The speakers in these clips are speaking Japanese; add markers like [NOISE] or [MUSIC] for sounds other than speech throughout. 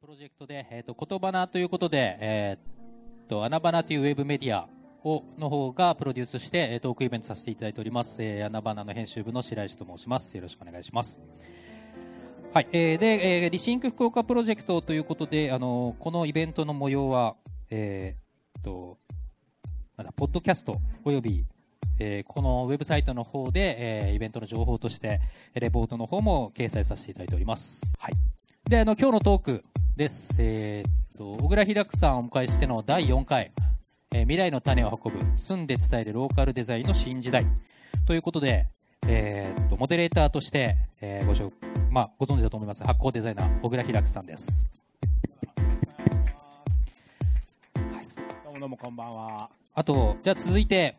プロジェクトで、えっ、と、言葉なということで、えっ、と、アナバナというウェブメディアを、の方がプロデュースして、えー、トークイベントさせていただいております。えー、アナバナの編集部の白石と申します。よろしくお願いします。はい。えー、で、えー、 Rethink 福岡プロジェクトということで、あの、このイベントの模様は、えー、と、なんだ、ポッドキャストおよび、えー、このウェブサイトの方で、えー、イベントの情報として、レポートの方も掲載させていただいております。はい。で、あの、今日のトークです。えー、っと、小倉平久さんをお迎えしての第4回、えー、未来の種を運ぶ、住んで伝えるローカルデザインの新時代。ということで、えー、っと、モデレーターとして、えー、ご紹まあ、ご存知だと思います。発行デザイナー、小倉平久さんです。どうもどうもこんばんは。あと、じゃあ続いて、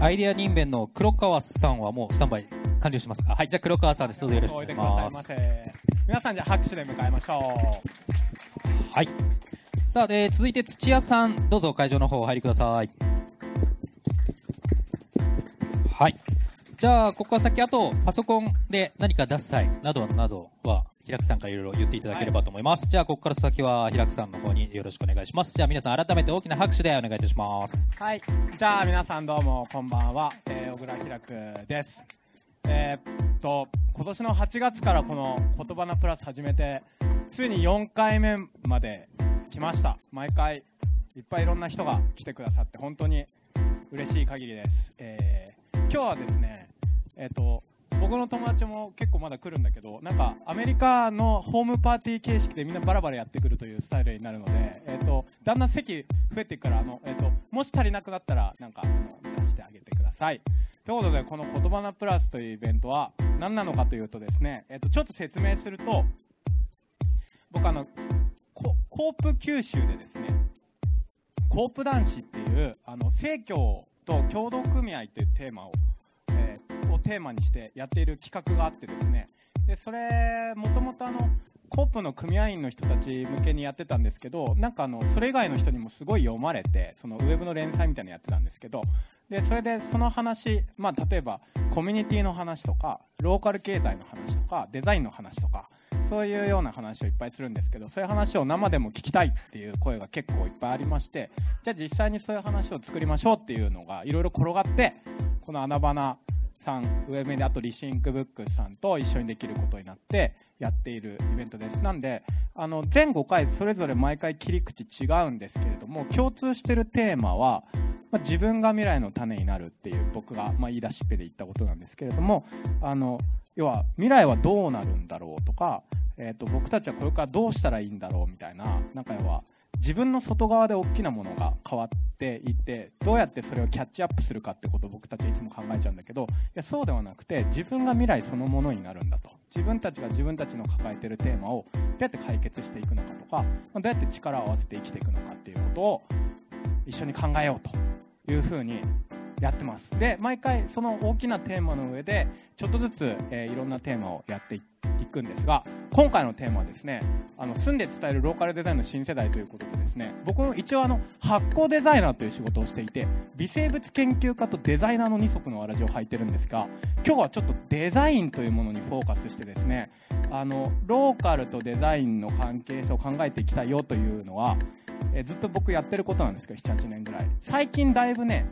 アイデア人弁の黒川さんはもうスタンバイ完了しますか？はい、じゃあ黒川さんです。どうぞよろしくお願いします。皆さんじゃあ拍手で迎えましょう。はい。さあ、えー、続いて土屋さん、どうぞ会場の方お入りください。はい。じゃあ、ここから先、あと、パソコンで何か出す際などなどは、平久さんからいろいろ言っていただければと思います。はい、じゃあ、ここから先は、平久さんの方によろしくお願いします。じゃあ、皆さん改めて大きな拍手でお願いいたします。はい。じゃあ、皆さんどうも、こんばんは。えー、小倉平久です。えー、っと、今年の8月からこの言葉のプラス始めて、ついに4回目まで来ました。毎回、いっぱいいろんな人が来てくださって、本当に嬉しい限りです。えー、今日はですね、えっ、と、僕の友達も結構まだ来るんだけど、なんかアメリカのホームパーティー形式でみんなバラバラやってくるというスタイルになるので、えっ、と、だんだん席増えていくから、あの、えっ、と、もし足りなくなったら、なんか、出してあげてください。ということで、この言葉なプラスというイベントは何なのかというとですね、えっ、と、ちょっと説明すると、僕あの、コープ九州でですね、コープ男子っていう、あの、生協と協同組合というテーマをえをテーマにしてやっている企画があってですねでそれもともとあのコープの組合員の人たち向けにやってたんですけどなんかあのそれ以外の人にもすごい読まれてそのウェブの連載みたいなのやってたんですけどでそれでその話、まあ、例えばコミュニティの話とかローカル経済の話とかデザインの話とかそういうような話をいっぱいするんですけどそういう話を生でも聞きたいっていう声が結構いっぱいありましてじゃあ実際にそういう話を作りましょうっていうのがいろいろ転がってこの穴場なさんウェブであとリシンクブックスさんと一緒にできることになってやっているイベントです。なんであの全5回それぞれ毎回切り口違うんですけれども共通してるテーマは、まあ、自分が未来の種になるっていう僕が、まあ、言い出しっぺで言ったことなんですけれどもあの要は未来はどうなるんだろうとか、えーと、僕たちはこれからどうしたらいいんだろうみたいななんか要は自分の外側で大きなものが変わっていてどうやってそれをキャッチアップするかってことを僕たちいつも考えちゃうんだけどいやそうではなくて自分が未来そのものになるんだと。自分たちが自分たちの抱えてるテーマをどうやって解決していくのかとかどうやって力を合わせて生きていくのかっていうことを一緒に考えようというふうにやってます。で毎回その大きなテーマの上でちょっとずつ、えー、いろんなテーマをやっていくんですが今回のテーマはですねあの住んで伝えるローカルデザインの新世代ということでですね僕一応あの発酵デザイナーという仕事をしていて微生物研究家とデザイナーの二足のわらじを履いてるんですが今日はちょっとデザインというものにフォーカスしてですねあのローカルとデザインの関係性を考えていきたいよというのはえずっと僕やってることなんですけど78年ぐらい。最近だいぶね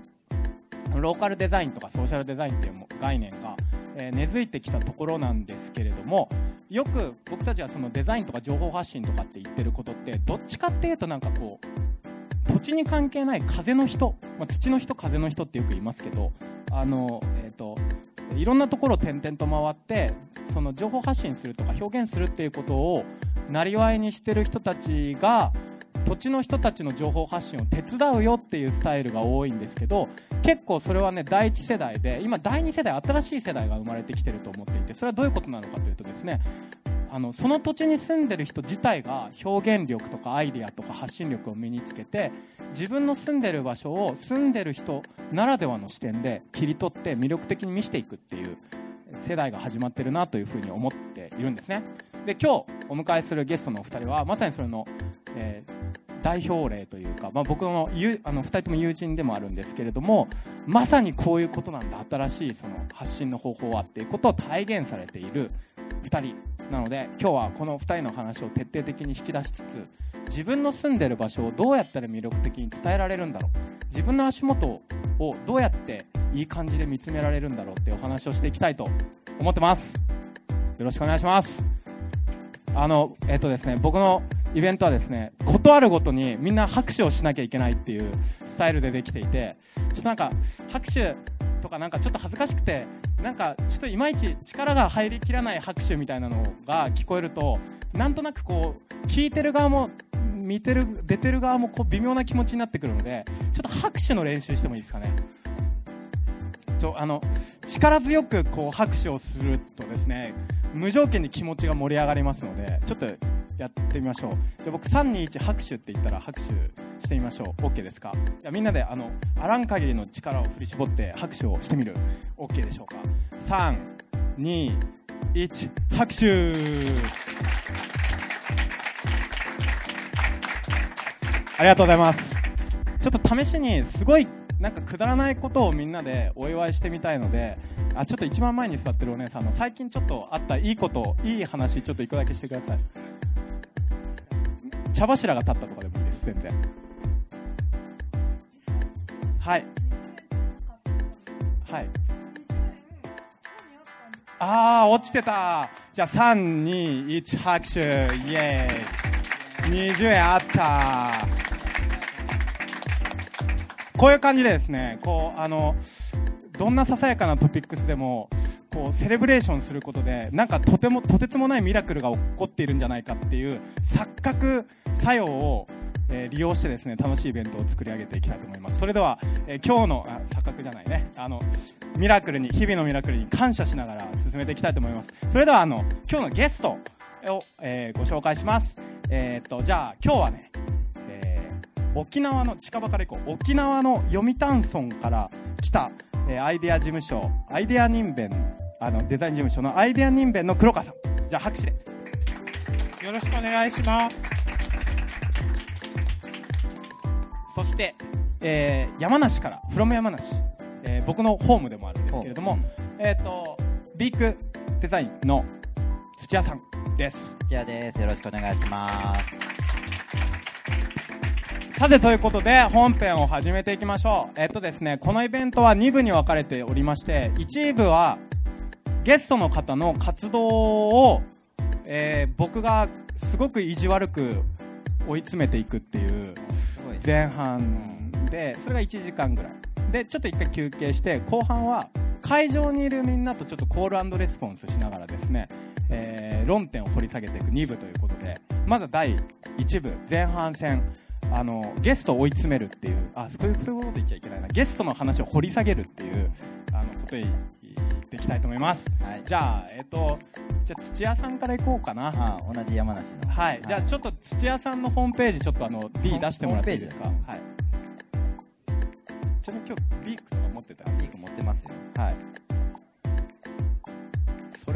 ローカルデザインとかソーシャルデザインっていう概念が、え、根付いてきたところなんですけれどもよく僕たちはそのデザインとか情報発信とかって言ってることってどっちかっていうとなんかこう土地に関係ない風の人、まあ、土の人風の人ってよく言いますけどあの、えーと、いろんなところを転々と回ってその情報発信するとか表現するっていうことをなりわいにしてる人たちが土地の人たちの情報発信を手伝うよっていうスタイルが多いんですけど結構それはね第1世代で今第2世代新しい世代が生まれてきてると思っていてそれはどういうことなのかというとですねあのその土地に住んでる人自体が表現力とかアイデアとか発信力を身につけて自分の住んでる場所を住んでる人ならではの視点で切り取って魅力的に見せていくっていう世代が始まってるなというふうに思っているんですね。で今日お迎えするゲストのお二人はまさにそれの、えー代表例というか、まあ、僕のゆあの2人とも友人でもあるんですけれどもまさにこういうことなんだ新しいその発信の方法はっていうことを体現されている2人なので今日はこの2人の話を徹底的に引き出しつつ自分の住んでる場所をどうやったら魅力的に伝えられるんだろう自分の足元をどうやっていい感じで見つめられるんだろうっていうお話をしていきたいと思ってます。よろしくお願いします。あのえっとですね僕のイベントはですねことあるごとにみんな拍手をしなきゃいけないっていうスタイルでできていてちょっとなんか拍手とかなんかちょっと恥ずかしくてなんかちょっといまいち力が入りきらない拍手みたいなのが聞こえるとなんとなくこう聞いてる側も見てる出てる側もこう微妙な気持ちになってくるのでちょっと拍手の練習してもいいですかね。ちょあの力強くこう拍手をするとですね無条件に気持ちが盛り上がりますのでちょっとやってみましょう。じゃ僕321拍手って言ったら拍手してみましょう。OK ですか？じゃみんなであのあらん限りの力を振り絞って拍手をしてみる。OK でしょうか？321拍手。ありがとうございます。ちょっと試しにすごいなんかくだらないことをみんなでお祝いしてみたいのであちょっと一番前に座ってるお姉さんの最近ちょっとあったいいこといい話ちょっと一個だけしてください。茶柱が立ったとかでもいいです全然。はい。はい。ああ落ちてた。じゃあ321拍手。イエーイ。20円あった。こういう感じでですねこうあのどんなささやかなトピックスでもこうセレブレーションすることでなんかとてもとてつもないミラクルが起こっているんじゃないかっていう錯覚作用を、えー利用してですね楽しいイベントを作り上げていきたいと思います。それでは、えー今日のあ錯覚じゃないね。あのミラクルに日々のミラクルに感謝しながら進めていきたいと思います。それではあの今日のゲストを、えーご紹介します。えーっとじゃあ今日はね沖縄の近場から行こう沖縄の読谷村から来た、えーアイデア事務所アイデア人弁あのデザイン事務所のアイデア人弁の黒川さんじゃあ拍手でよろしくお願いします。そして、えー山梨から、フロム山梨、えー僕のホームでもあるんですけれども、えっ、と、ビークデザインの土屋さんです。土屋です。よろしくお願いします。さて、ということで、本編を始めていきましょう。えっ、とですね、このイベントは2部に分かれておりまして、1部は、ゲストの方の活動を、えー僕がすごく意地悪く追い詰めていくっていう。前半でそれが1時間ぐらいでちょっと一回休憩して後半は会場にいるみんなとちょっとコールレスポンスしながらですね、えー論点を掘り下げていく2部ということでまずは第1部前半戦あのゲストを追い詰めるっていうあそういうこと言っちゃいけないな。ゲストの話を掘り下げるっていうあのことに言っていきたいと思います。はい。じゃあえっ、とじゃあ土屋さんからいこうかな。あ、同じ山梨の。はい、じゃあちょっと土屋さんのホームページちょっとあの B 出してもらっていいですか？はい。ちなみに今日ビークとか持ってた？ビーク持ってますよ。はい。そ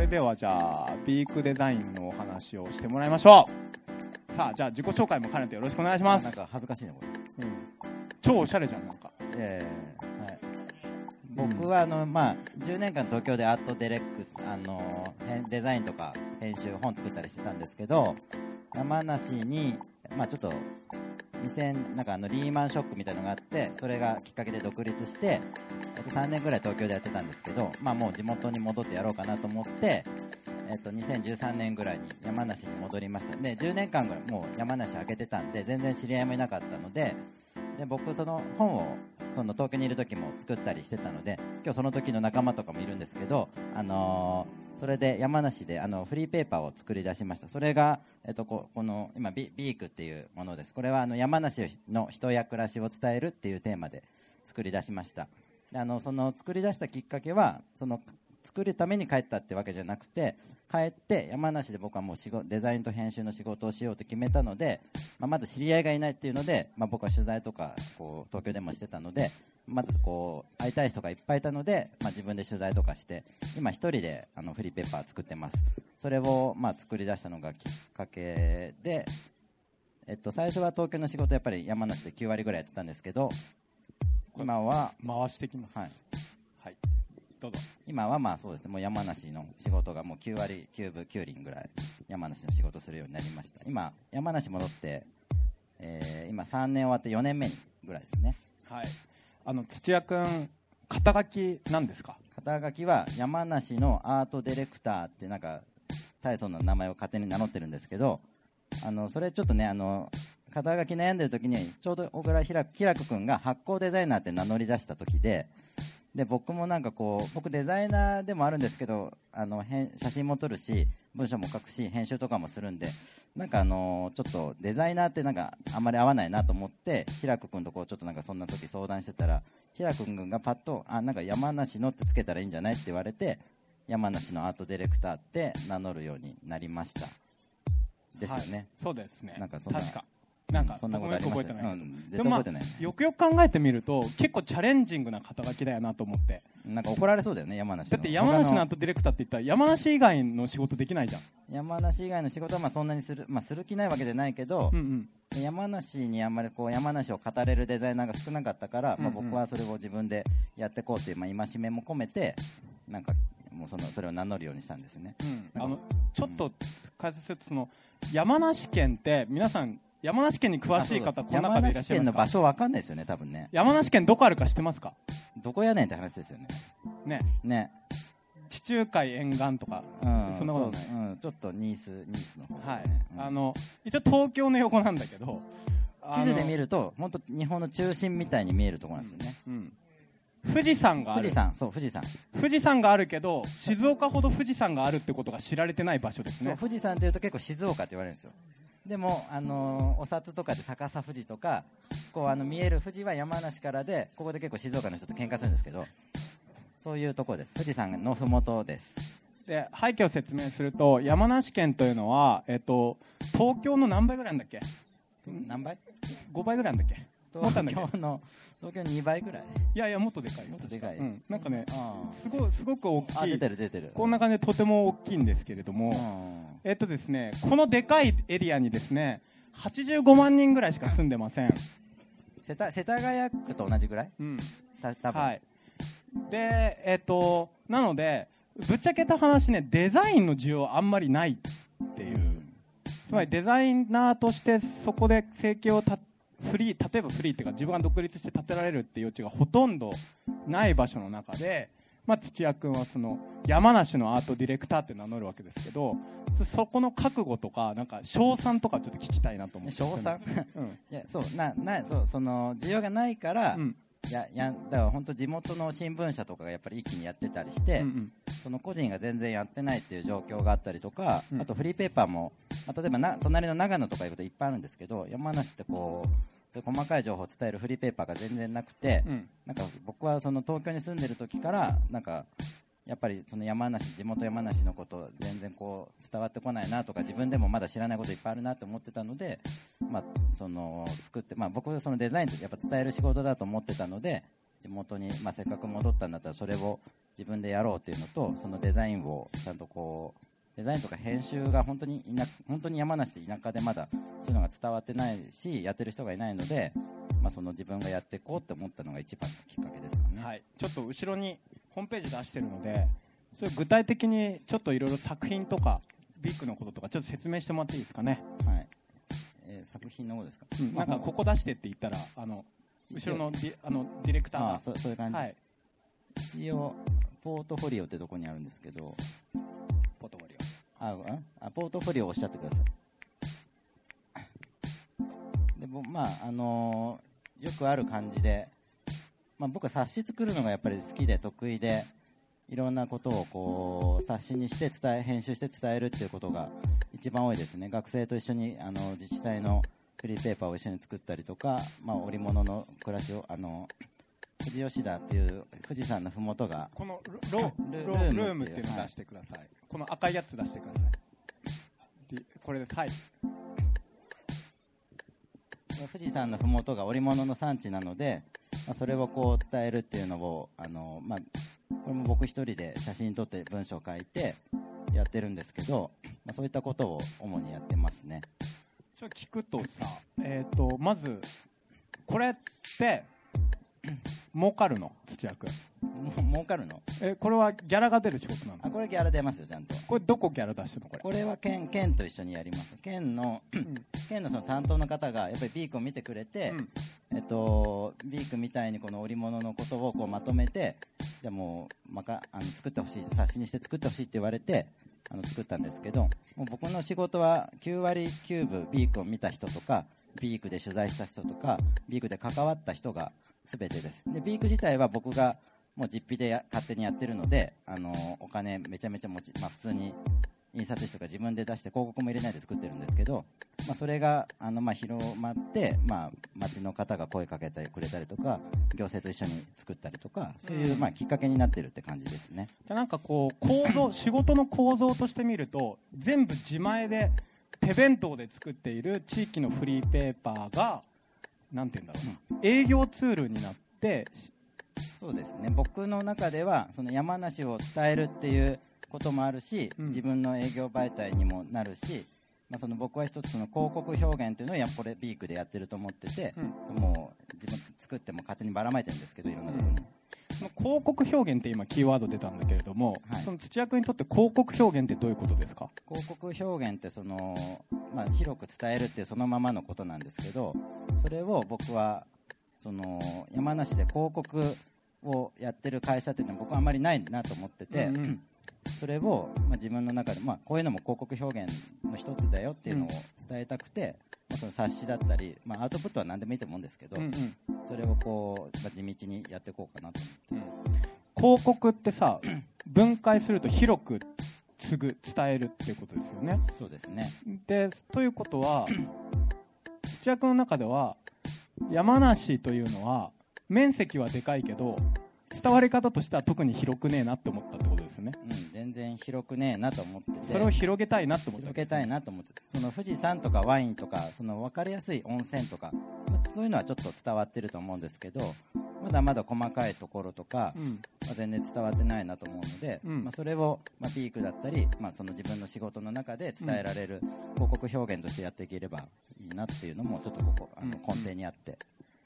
れではじゃあビークデザインのお話をしてもらいましょうさあじゃあ自己紹介も兼ねてよろしくお願いしますなんか恥ずかしいな、これ。うん、超おしゃれじゃんなんかええはい。僕はあの、まあ、10年間東京でアートディレクあの編デザインとか編集本作ったりしてたんですけど山梨に、まあ、ちょっと2000なんかあのリーマンショックみたいなのがあってそれがきっかけで独立して、えっと、3年ぐらい東京でやってたんですけど、まあ、もう地元に戻ってやろうかなと思って、えっと、2013年ぐらいに山梨に戻りました。で10年間ぐらいもう山梨開けてたんで全然知り合いもいなかったのでで僕その本をその東京にいる時も作ったりしてたので今日その時の仲間とかもいるんですけど、あのーそれで山梨であのフリーペーパーを作り出しました。それが、えっと、ここの今ビビークっていうものです。これはあの山梨の人や暮らしを伝えるっていうテーマで作り出しました。であのその作り出したきっかけはその作るために帰ったってわけじゃなくて帰って山梨で僕はもう仕事デザインと編集の仕事をしようと決めたので、まあ、まず知り合いがいないっていうので、まあ、僕は取材とかこう東京でもしてたのでまずこう会いたい人がいっぱいいたので、まあ、自分で取材とかして今一人であのフリーペーパー作ってます。それをまあ作り出したのがきっかけで、えっと、最初は東京の仕事やっぱり山梨で9割ぐらいやってたんですけど今は回していきます。はいはいどうぞ。今はまあそうですね。もう山梨の仕事がもう9割9分9厘ぐらい山梨の仕事するようになりました。今山梨戻って、えー今3年終わって4年目にぐらいですね。はい。あの土屋君肩書きなんですか？肩書きは山梨のアートディレクターってなんか大層な名前を勝手に名乗ってるんですけどあのそれちょっとねあの肩書き悩んでる時にちょうど小倉ひらく君が発光デザイナーって名乗り出した時でで僕もなんかこう僕デザイナーでもあるんですけどあの編写真も撮るし文章も書くし編集とかもするんでなんかあのちょっとデザイナーってなんかあんまり合わないなと思ってひらく君とこうちょっとなんかそんな時相談してたらひらく君がパッとあなんか山梨のってつけたらいいんじゃない？って言われて山梨のアートディレクターって名乗るようになりました。ですよね、はい。そうですね。なんかそんな確かなんかそんなことあり覚えてないけど、うん、絶でもまあよくよく考えてみると結構チャレンジングな肩書きだよなと思って。なんか怒られそうだよね山梨の。だって山梨他のアートディレクターって言ったら山梨以外の仕事できないじゃん。山梨以外の仕事はまあそんなにする,、まあ、する気ないわけじゃないけど、うんうん。山梨にあんまりこう山梨を語れるデザイナーが少なかったから、まあ、うんうん。僕はそれを自分でやっていこうっていう、まあ、戒めも込めてなんかもうそのそれを名乗るようにしたんですね。うん。あのちょっと解説するとその山梨県って皆さん山梨県に詳しい方この中でいらっしゃい山梨県のますか場所わかんないですよね多分ね。山梨県どこあるか知ってますか？どこやねんって話ですよね。ね。ね。地中海沿岸とか。うんそんなことない。そううん、ちょっとニースニースの方はい、うん。あの一応東京の横なんだけど地図で見る、ると本当日本の中心みたいに見えるところなんですよね、うん、富士山がある。富士山そう富士山。富士山があるけど静岡ほど富士山があるってことが知られてない場所ですね。そう富士山っていうと結構静岡って言われるんですよでも、あのーお札とかで逆さ富士とかこうあの見える富士は山梨からでここで結構静岡の人と喧嘩するんですけどそういうところです。富士山のふもとです。で背景を説明すると山梨県というのは、えっと、東京の何倍ぐらいなんだっけ？何倍？5倍ぐらいなんだっけ？東京の東京2倍ぐらい。いやいやもっとでかい。よもっとでかい、うん、なんかねあすごいすごく大きい。てる出てる。こんな感じでとても大きいんですけれども、うんえっとですねこのでかいエリアにですね85万人ぐらいしか住んでません、世田世田谷区と同じぐらい？うん。た多分、はい。でえっとなのでぶっちゃけた話ねデザインの需要あんまりないっていう、つまりデザイナーとしてそこで生計をたフリー例えばフリーっていうか自分が独立して建てられるっていう余地がほとんどない場所の中で、まあ、土屋君はその山梨のアートディレクターって名乗るわけですけどそそこの覚悟とかなんか賞賛とかちょっと聞きたいなと思って。賞賛？うん。いやそうななそうその需要がないから、うん。いややだから本当地元の新聞社とかがやっぱり一気にやってたりして、うんうん。その個人が全然やってないっていう状況があったりとか、うん。あとフリーペーパーも、まあ、例えばな隣の長野とかいうこといっぱいあるんですけど山梨ってこうそういう細かい情報を伝えるフリーペーパーが全然なくて、うん。なんか僕はその東京に住んでる時からなんかやっぱりその山梨地元山梨のこと全然こう伝わってこないなとか自分でもまだ知らないこといっぱいあるなと思ってたので、まあ、その作って、まあ、僕そのデザインってやっぱ伝える仕事だと思ってたので地元に、まあ、せっかく戻ったんだったらそれを自分でやろうっていうのとそのデザインをちゃんとこうデザインとか編集が本当に田本当に山梨って田舎でまだそういうのが伝わってないしやってる人がいないので、まあ、その自分がやっていこうって思ったのが一番のきっかけですかね。はい、ちょっと後ろにホームページ出してるのでそれ具体的にちょっといろいろ作品とかビッグのこととかちょっと説明してもらっていいですかね、はい。えー作品の方ですか、うん、なんかここ出してって言ったらあの後ろのディあのディレクターが。そうそういう感じ、はい。一応ポートフォリオってとこにあるんですけど。ポートフォリああポートフォリオをおっしゃってください。でもまああのーよくある感じで、まあ、僕は冊子作るのがやっぱり好きで得意でいろんなことをこう冊子にして伝え編集して伝えるっていうことが一番多いですね。学生と一緒にあの自治体のフリーペーパーを一緒に作ったりとか、まあ、織物の暮らしをあの富士吉田っていう富士山のふもとがーこのロロルロルームルームっていうのを出してください、この赤いやつ出してください。でこれですはい富士山のふもとが織物の産地なので、まあ、それをこう伝えるっていうのをあの、まあ、これも僕一人で写真撮って文章を書いてやってるんですけど、まあ、そういったことを主にやってますね。ちょ聞くとさえっ、とまずこれって儲かるの？土屋君。もう儲かるの？えこれはギャラが出る仕事なの？あこれギャラ出ますよちゃんと。これどこギャラ出してるのこれ？これは県県と一緒にやります。県の県のその担当の方がやっぱりビークを見てくれて、うん。えっと、ビークみたいにこの織物のことをこうまとめてじゃあもうまかあの作ってほしい冊子にして作ってほしいって言われてあの作ったんですけどもう僕の仕事は9割9分ビークを見た人とかビークで取材した人とかビークで関わった人が全てですでビーク自体は僕がもう実費でや勝手にやってるのであのお金めちゃめちゃ持ち、まあ、普通に印刷費とか自分で出して広告も入れないで作ってるんですけど、まあ、それがあのまあ広まって、まあ、町の方が声かけてくれたりとか行政と一緒に作ったりとかそういうまあきっかけになってるって感じですね。じゃあなんかこう構造仕事の構造として見ると全部自前で手弁当で作っている地域のフリーペーパーがなんて言うんだろう。な営業ツールになってそうですね。僕の中ではその山梨を伝えるっていうこともあるし、うん。自分の営業媒体にもなるし、まあ、その僕は一つその広告表現っていうのをやっぱこれビークでやってると思ってて、うん。もう自分作っても勝手にばらまいてるんですけどいろんなところに、広告表現って今キーワード出たんだけれども、はい。その土屋君にとって広告表現ってどういうことですか？広告表現ってその、まあ、広く伝えるっていうそのままのことなんですけどそれを僕はその山梨で広告をやってる会社っていうのは僕はあんまりないなと思ってて、うんうん。それを、まあ、自分の中で、まあ、こういうのも広告表現の一つだよっていうのを伝えたくて、まあ、その冊子だったり、まあ、アウトプットは何でもいいと思うんですけど、うんうん。それをこう、まあ、地道にやっていこうかなと。思って。広告ってさ [CLEARS THROAT] 分解すると広く継ぐ伝えるっていうことですよね。そうですね。でということは [CLEARS THROAT] 土屋君の中では山梨というのは面積はでかいけど伝わり方としては特に広くねえなって思ったってことですね。うん、全然広くねえなと思ってて。それを広げたいなって思った広げたいなと思ってその富士山とかワインとかその分かりやすい温泉とかまあそういうのはちょっと伝わってると思うんですけどまだまだ細かいところとか、うん。まあ、全然伝わってないなと思うので、うん。まあ、それを、まあ、ピークだったり、まあ、その自分の仕事の中で伝えられる広告表現としてやっていければいいなっていうのもちょっとここあのうん根底にあって、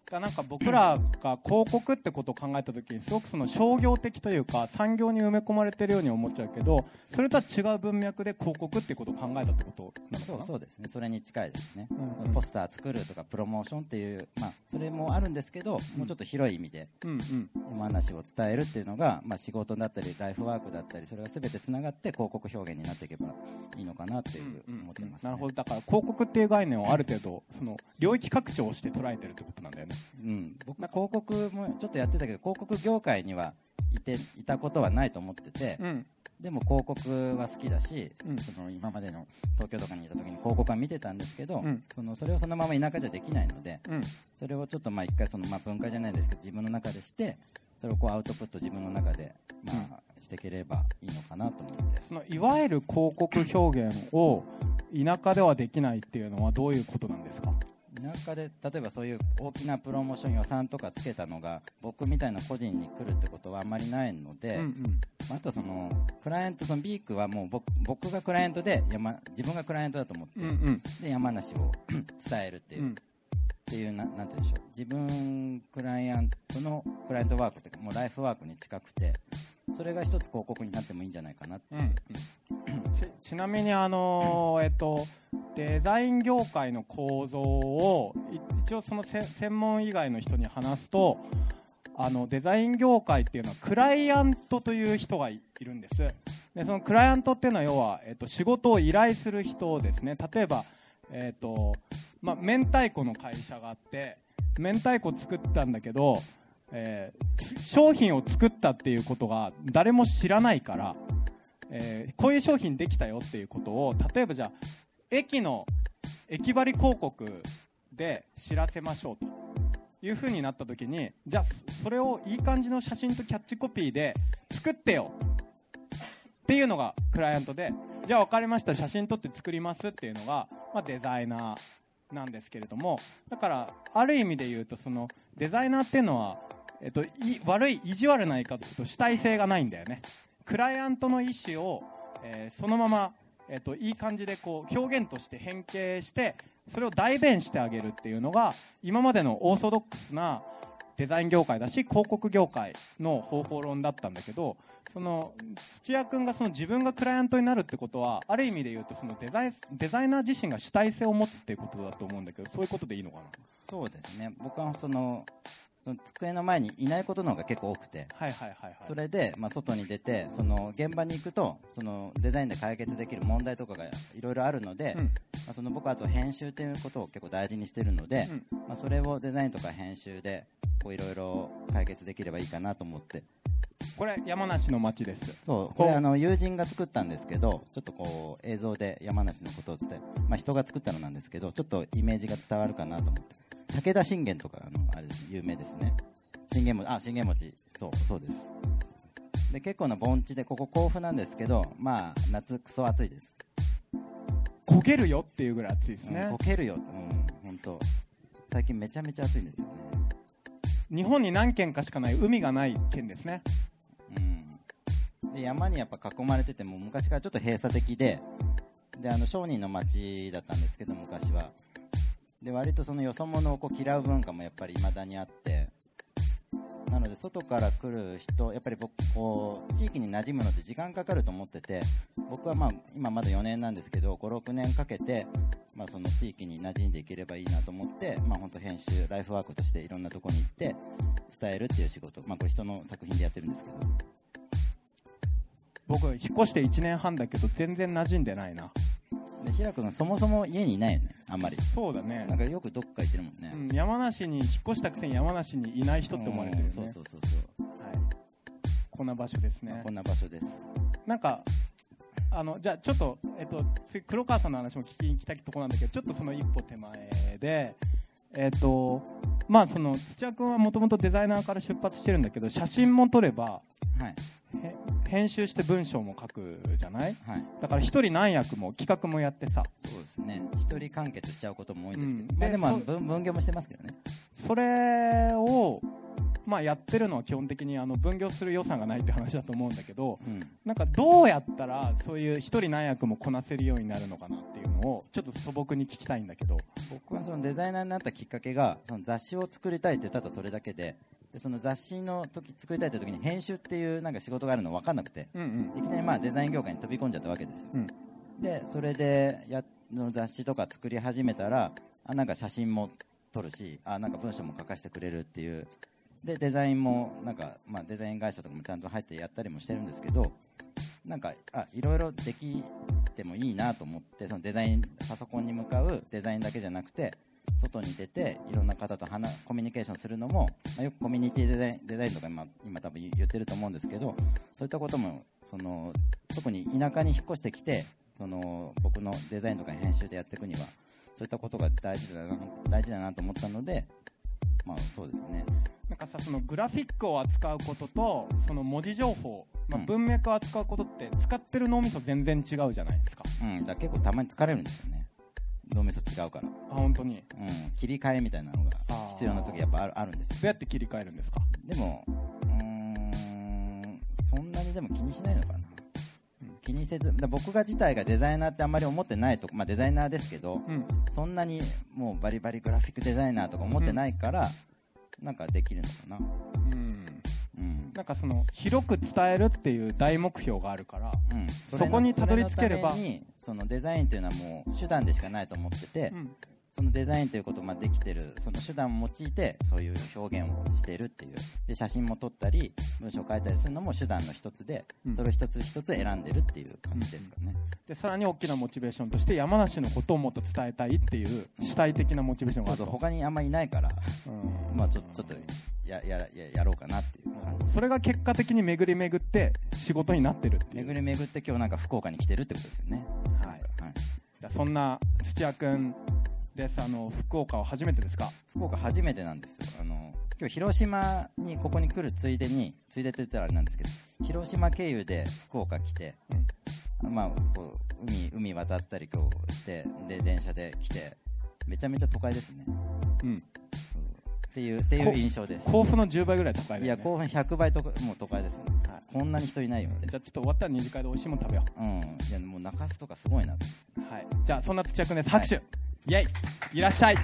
だからなんか僕らが広告ってことを考えた時にすごくその商業的というか産業に埋め込まれてるように思っちゃうけどそれとは違う文脈で広告ってことを考えたってことなのかなそうそうですねそれに近いですね、うんそのポスター作るとかプロモーションっていう、まあ、それもあるんですけど、もうちょっと広い意味でうんうん。山梨を伝えるっていうのが、まあ、仕事だったりライフワークだったりそれが全てつながって広告表現になっていけばいいのかなっていう思ってます、ね。なるほど。だから広告っていう概念をある程度その領域拡張して捉えてるってことなんだよねうん、僕広告もちょっとやってたけど広告業界にはいていたことはないと思ってて、うん。でも広告は好きだし、うん。その今までの東京とかにいた時に広告は見てたんですけど、うん。そのそれをそのまま田舎じゃできないのでうん。それをちょっとまあ一回そのまあ分解じゃないですけど自分の中でしてそれをこうアウトプット自分の中でまあしていければいいのかなと思ってそのいわゆる広告表現を田舎ではできないっていうのはどういうことなんですか？田舎で例えばそういう大きなプロモーション予算とかつけたのが僕みたいな個人に来るってことはあんまりないので、うんあとそのクライアントそのビークはもう僕僕がクライアントで山自分がクライアントだと思って、うんうん。で山梨を [COUGHS] 伝えるっていう、うん。っていうななんて言うんでしょう。自分クライアントのクライアントワークというかもうライフワークに近くてそれが一つ広告になってもいいんじゃないかなって。うんうん。ち [COUGHS] ちなみにあのー [COUGHS] えっとデザイン業界の構造をい一応そのせ専門以外の人に話すとあのデザイン業界っていうのはクライアントという人がいいるんです。でそのクライアントっていうのは要は、えっと、仕事を依頼する人ですね。例えば、えっとまあ、明太子の会社があって明太子作ったんだけど、えー商品を作ったっていうことが誰も知らないから、えーこういう商品できたよっていうことを例えばじゃあ駅の駅張り広告で知らせましょうというふうになった時にじゃあそれをいい感じの写真とキャッチコピーで作ってよっていうのがクライアントでじゃあ分かりました写真撮って作りますっていうのが、まあ、デザイナーなんですけれどもだからある意味で言うとそのデザイナーっていうのは、えっと、い悪い意地悪な言い方すると主体性がないんだよね。クライアントの意思を、えーそのまま、えっと、いい感じでこう表現として変形してそれを代弁してあげるっていうのが今までのオーソドックスなデザイン業界だし広告業界の方法論だったんだけどその土屋君がその自分がクライアントになるってことはある意味で言うとそのデザイデザイナー自身が主体性を持つっていうことだと思うんだけどそういうことでいいのかな？そうですね。僕はそのその机の前にいないことの方が結構多くて。はいはいはいはい。それで、まあ、外に出てその現場に行くとそのデザインで解決できる問題とかがいろいろあるので、うん。まあ、その僕は編集ということを結構大事にしてるので、うん。まあ、それをデザインとか編集でこういろいろ解決できればいいかなと思ってこれ山梨の街です。そうこれあの友人が作ったんですけどちょっとこう映像で山梨のことを伝え、まあ、人が作ったのなんですけどちょっとイメージが伝わるかなと思って。武田信玄とかあのあれ有名ですね。信玄餅あ信玄餅。そうそうです。で結構な盆地でここ甲府なんですけどまあ夏クソ暑いです。焦げるよっていうぐらい暑いですね。うん、こけるよ。うん本当。最近めちゃめちゃ暑いんですよね。日本に何県かしかない海がない県ですね。うんで山にやっぱ囲まれてても昔からちょっと閉鎖的でであの商人の町だったんですけど昔は。で割とそのよそ者をこう嫌う文化もやっぱり未だにあってなので外から来る人やっぱり僕こう地域に馴染むのって時間かかると思ってて僕はまあ今まだ4年なんですけど56年かけて、まあ、その地域に馴染んでいければいいなと思って、まあ、本当編集ライフワークとしていろんなとこに行って伝えるっていう仕事、まあ、これ人の作品でやってるんですけど。僕引っ越して1年半だけど全然馴染んでないな。で平君そもそも家にいないよね。あんまり。そうだね。なんかよくどっか行ってるもんね、うん、山梨に引っ越したくせに山梨にいない人って思われてるよね。うんそうそうそうそう、はい、こんな場所ですね。こんな場所です。なんかあのじゃあちょっと、えっと、次黒川さんの話も聞きに行きたいところなんだけどちょっとその一歩手前でえっとまあその土屋君はもともとデザイナーから出発してるんだけど写真も撮ればはい。へ編集して文章も書くじゃない？はい。だから一人何役も企画もやってさ。そうですね。一人完結しちゃうことも多いんですけど、うん。まあ、でも分分業もしてますけどね。それを、まあ、やってるのは基本的にあの分業する予算がないって話だと思うんだけどうん。なんかどうやったらそういう一人何役もこなせるようになるのかなっていうのをちょっと素朴に聞きたいんだけど。僕はそのデザイナーになったきっかけがその雑誌を作りたいってただそれだけででその雑誌の時作りたいって時に編集っていうなんか仕事があるの分かんなくてうんうん。いきなりまあデザイン業界に飛び込んじゃったわけですよ、うん。でそれでやの雑誌とか作り始めたらあなんか写真も撮るしあなんか文章も書かせてくれるっていう。でデザインもなんか、まあ、デザイン会社とかもちゃんと入ってやったりもしてるんですけどなんかあいろいろできてもいいなと思ってそのデザインパソコンに向かうデザインだけじゃなくて外に出ていろんな方と話コミュニケーションするのも、まあ、よくコミュニティデザインデザインとか今今多分言ってると思うんですけどそういったこともその特に田舎に引っ越してきてその僕のデザインとか編集でやっていくにはそういったことが大事だな大事だなと思ったのでまあそうですね。なんかさそのグラフィックを扱うこととその文字情報、まあ、うん。文脈を扱うことって使ってる脳みそ全然違うじゃないですか。うんだから結構たまに疲れるんですよね脳みそ違うから、あ本当に？どうん、切り替えみたいなのが必要な時やっぱあるあるんですよ。うやって切り替えるんですか？でもうーんそんなにでも気にしないのかな、気にせずだ僕が自体がデザイナーってあんまり思ってないとまあデザイナーですけどうん。そんなにもうバリバリグラフィックデザイナーとか思ってないから、なんかできるのかな。うんうん、なんかその広く伝えるっていう大目標があるからうん、そこにたどり着ければそのデザインっていうのはもう手段でしかないと思ってて、うんそのデザインということができてるその手段を用いてそういう表現をしているっていうで写真も撮ったり文章を書いたりするのも手段の一つで、うん。それを一つ一つ選んでるっていう感じですかね、でさらに大きなモチベーションとして山梨のことをもっと伝えたいっていう主体的なモチベーションがそうそうあると他にあんまりいないから、うん。まあちょちょっとややややろうかなっていう感じそれが結果的に巡り巡って仕事になってるって巡り巡って今日なんか福岡に来てるってことですよね。はい。はい。そんな土屋君です。あの福岡は初めてですか？福岡初めてなんですよ。あの今日広島にここに来るついでについでって言ったらあれなんですけど広島経由で福岡来て、まあこう海海渡ったり今日してで電車で来てめちゃめちゃ都会ですね。うん。っていうっていう印象です。甲府の10倍ぐらい高いだよね。いや後半100倍とかもう都会ですよ。ね、はい。こんなに人いないよ。じゃあちょっと終わったら二次会で美味しいもの食べよう。ん。いやもう中洲とかすごいなはい。じゃあそんな土屋君です。拍手、イェイいらっしゃい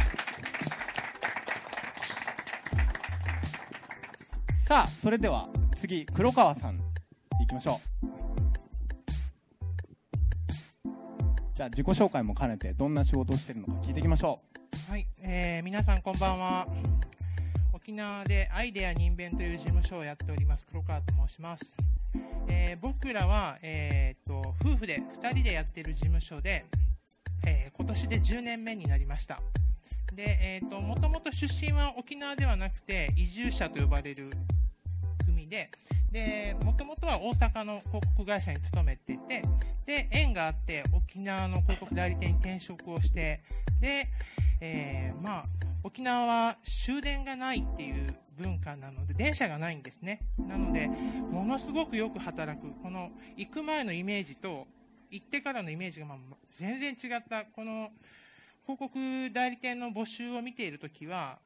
さあそれでは次黒川さんいきましょうじゃあ自己紹介も兼ねてどんな仕事をしてるのか聞いていきましょうはい、えー皆さんこんばんは。沖縄でアイデア人弁という事務所をやっております黒川と申します。えー僕らは、えーと夫婦で2人でやってる事務所で、えー今年で10年目になりました。で、えーと、もともと出身は沖縄ではなくて移住者と呼ばれる組で、で、もともとは大阪の広告会社に勤めてて、で、縁があって沖縄の広告代理店に転職をして、で、えーまあ、沖縄は終電がないっていう文化なので、電車がないんですね。なので、ものすごくよく働く、この行く前のイメージと、行ってからのイメージがま全然違った、この広告代理店の募集を見ているときは、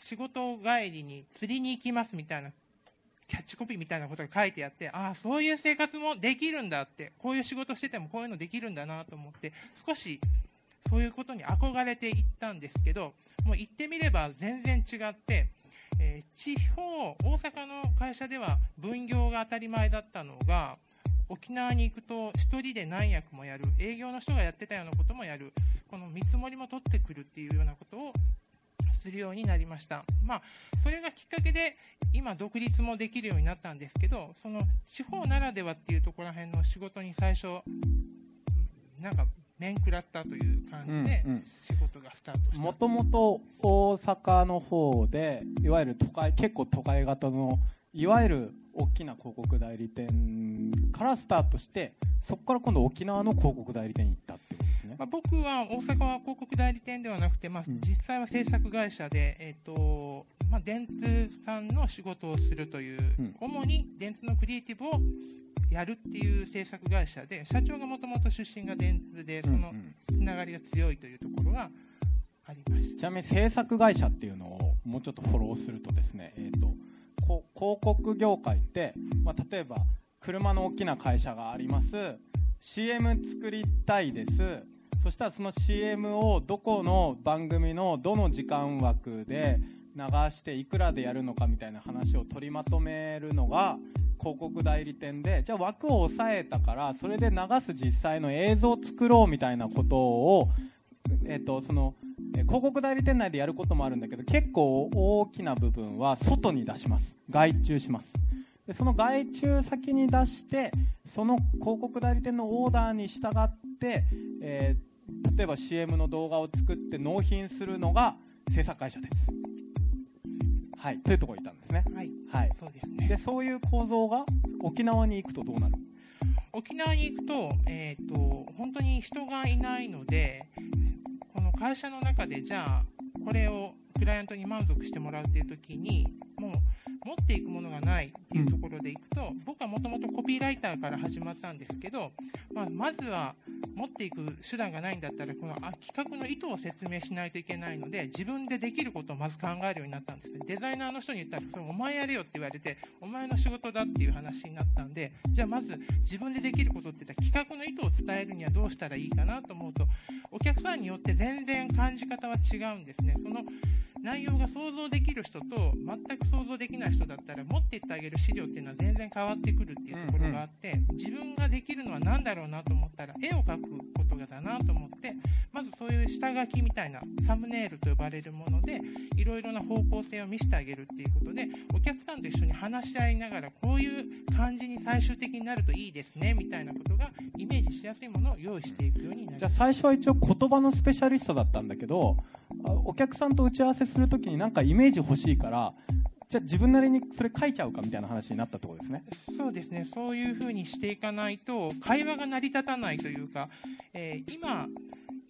仕事帰りに釣りに行きますみたいなキャッチコピーみたいなことが書いてあって、ああ、そういう生活もできるんだって、こういう仕事しててもこういうのできるんだなと思って、少しそういうことに憧れていったんですけど、もう行ってみれば全然違って、えー地方、大阪の会社では分業が当たり前だったのが、沖縄に行くと一人で何役もやる、営業の人がやってたようなこともやる、この見積もりも取ってくるっていうようなことをするようになりました。まあ、それがきっかけで、今独立もできるようになったんですけど、その地方ならではっていうところら辺の仕事に最初、なんか面食らったという感じで仕事がスタートした。うもともと大阪の方でいわゆる都会結構都会型のいわゆる大きな広告代理店からスタートしてそこから今度沖縄の広告代理店に行ったってことですね。まあ、僕は大阪は広告代理店ではなくて、まあうん、実際は制作会社で、えっとまあ、電通さんの仕事をするという、うん。主に電通のクリエイティブをやるっていう制作会社で社長がもともと出身が電通でそのうん。うんつながりが強いというところがありました。ちなみに制作会社っていうのをもうちょっとフォローするとですね、えー、とこ広告業界って、まあ、例えば車の大きな会社があります。CM 作りたいです。そしたらその CM をどこの番組のどの時間枠で流していくらでやるのかみたいな話を取りまとめるのが広告代理店でじゃあ枠を抑えたからそれで流す実際の映像を作ろうみたいなことをえっとその広告代理店内でやることもあるんだけど結構大きな部分は外に出します。外注します。でその外注先に出してその広告代理店のオーダーに従って、えー例えば CM の動画を作って納品するのが制作会社です。はいというところにいたんですね。はい、はい。そうですね。でそういう構造が沖縄に行くとどうなる？沖縄に行くと,、えー、と本当に人がいないのでこの会社の中でじゃあこれをクライアントに満足してもらうっていう時にもう持っていくものがないっていうところでいくと、僕はもともとコピーライターから始まったんですけど、まあ、まずは持っていく手段がないんだったらこの企画の意図を説明しないといけないので自分でできることをまず考えるようになったんですね。デザイナーの人に言ったらそれお前やれよって言われてお前の仕事だっていう話になったんでじゃあまず自分でできることって言ったら企画の意図を伝えるにはどうしたらいいかなと思うとお客さんによって全然感じ方は違うんですね。その内容が想像できる人と全く想像できない人だったら持っていってあげる資料っていうのは全然変わってくるっていうところがあって、自分ができるのは何だろうなと思ったら絵を描くことだなと思ってまずそういう下書きみたいなサムネイルと呼ばれるものでいろいろな方向性を見せてあげるっていうことでお客さんと一緒に話し合いながらこういう感じに最終的になるといいですねみたいなことがイメージしやすいものを用意していくようになりじゃあます。最初は一応言葉のスペシャリストだったんだけどあお客さんと打ち合わせするときになんかイメージ欲しいからじゃあ自分なりにそれ書いちゃうかみたいな話になったってことですね。そうですね、そういうふうにしていかないと、会話が成り立たないというか、えー今、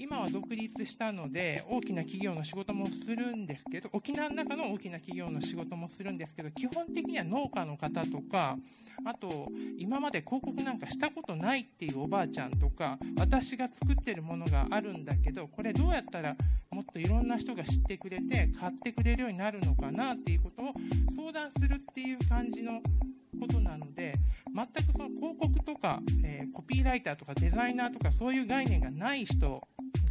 今は独立したので、大きな企業の仕事もするんですけど、沖縄の中の大きな企業の仕事もするんですけど、基本的には農家の方とか、あと、今まで広告なんかしたことないっていうおばあちゃんとか、私が作ってるものがあるんだけど、これどうやったらもっといろんな人が知ってくれて、買ってくれるようになるのかなっていうことを相談するっていう感じのことなので、全くその広告とか、えーコピーライターとかデザイナーとかそういう概念がない人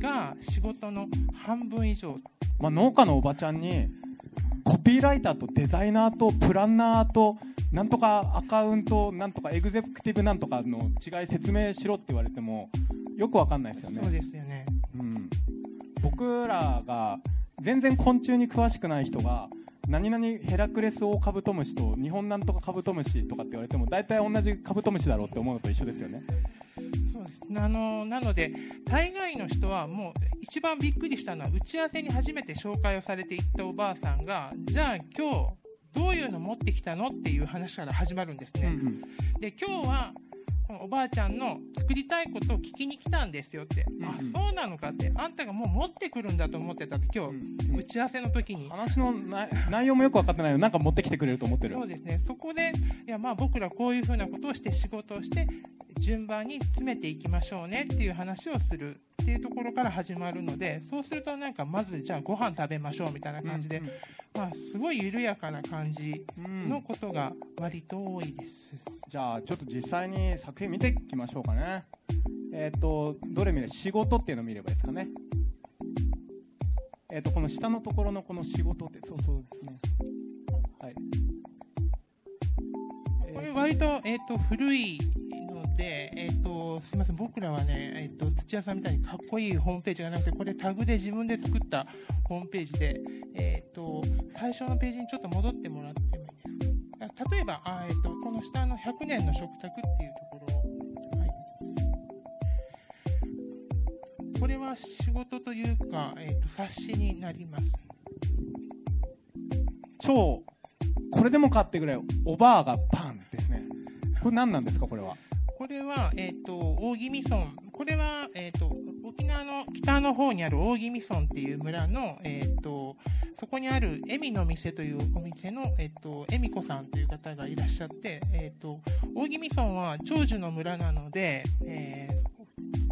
が仕事の半分以上。まあ、農家のおばちゃんにコピーライターとデザイナーとプランナーとなんとかアカウントなんとかエグゼクティブなんとかの違い説明しろって言われてもよくわかんないですよね。そうですよね。うん、僕らが全然昆虫に詳しくない人が何々ヘラクレスオオカブトムシと日本なんとかカブトムシとかって言われても大体同じカブトムシだろうって思うのと一緒ですよね。そうです。あのなので、大概の人はもう一番びっくりしたのは、打ち合わせに初めて紹介をされていったおばあさんが、じゃあ今日、どういうの持ってきたのっていう話から始まるんですね。で、今日は、おばあちゃんの作りたいことを聞きに来たんですよって、うんうん。あ、そうなのかって、あんたがもう持ってくるんだと思ってたって、今日、うん打ち合わせの時に。話の内内容もよく分かってないのになんか持ってきてくれると思ってる。そうですね。そこで、いや、まあ僕らこういうふうなことをして仕事をして、順番に詰めていきましょうねっていう話をするっていうところから始まるので、そうするとなんかまずじゃあご飯食べましょうみたいな感じで、まあすごい緩やかな感じうんのことが割と多いです。じゃあちょっと実際に作品見ていきましょうかね。えっ、とどれ見れ仕事っていうのを見ればいいですかね。えっ、とこの下のところのこの仕事ってそうそうですね。はい。えー。これ割と、えっ、と、古いので、えっ、と、すみません、僕らはね、えっ、と、土屋さんみたいにかっこいいホームページがなくて、これタグで自分で作ったホームページで、えっ、と、最初のページにちょっと戻ってもらってもいいですか？例えば、あえっ、と、この下の100年の食卓っていうところ、はい。これは仕事というか、えっ、と、冊子になります。超これでもかってぐらいおばあがパンですね。これ何なんですかこれは？これは、えっ、と、大宜味村。これは、えっ、と、沖縄の北の方にある大宜味村っていう村の、えっ、と、そこにあるえみの店というお店の、えっ、と、恵美子さんという方がいらっしゃって、えっ、と、大宜味村は長寿の村なので、えー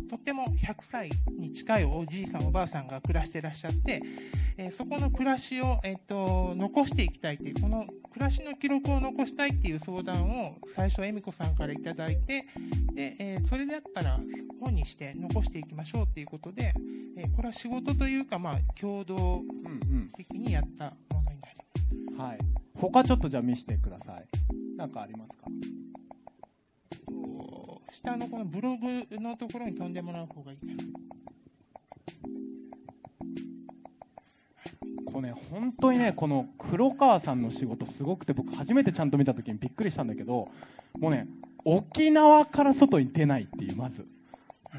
とっても100歳に近いおじいさんおばあさんが暮らしてらっしゃって、えそこの暮らしを、えっと残していきたいっていうこの暮らしの記録を残したいっていう相談を最初恵美子さんからいただいてで、えーそれだったら本にして残していきましょうっていうことで、えーこれは仕事というか、まあ、共同的にやったものになります。はい。他ちょっとじゃあ見せてください。何かありますか？下のこのブログのところに飛んでもらう方がいいかな。これね本当にねこの黒川さんの仕事すごくて僕初めてちゃんと見た時にびっくりしたんだけどもうね沖縄から外に出ないっていうまず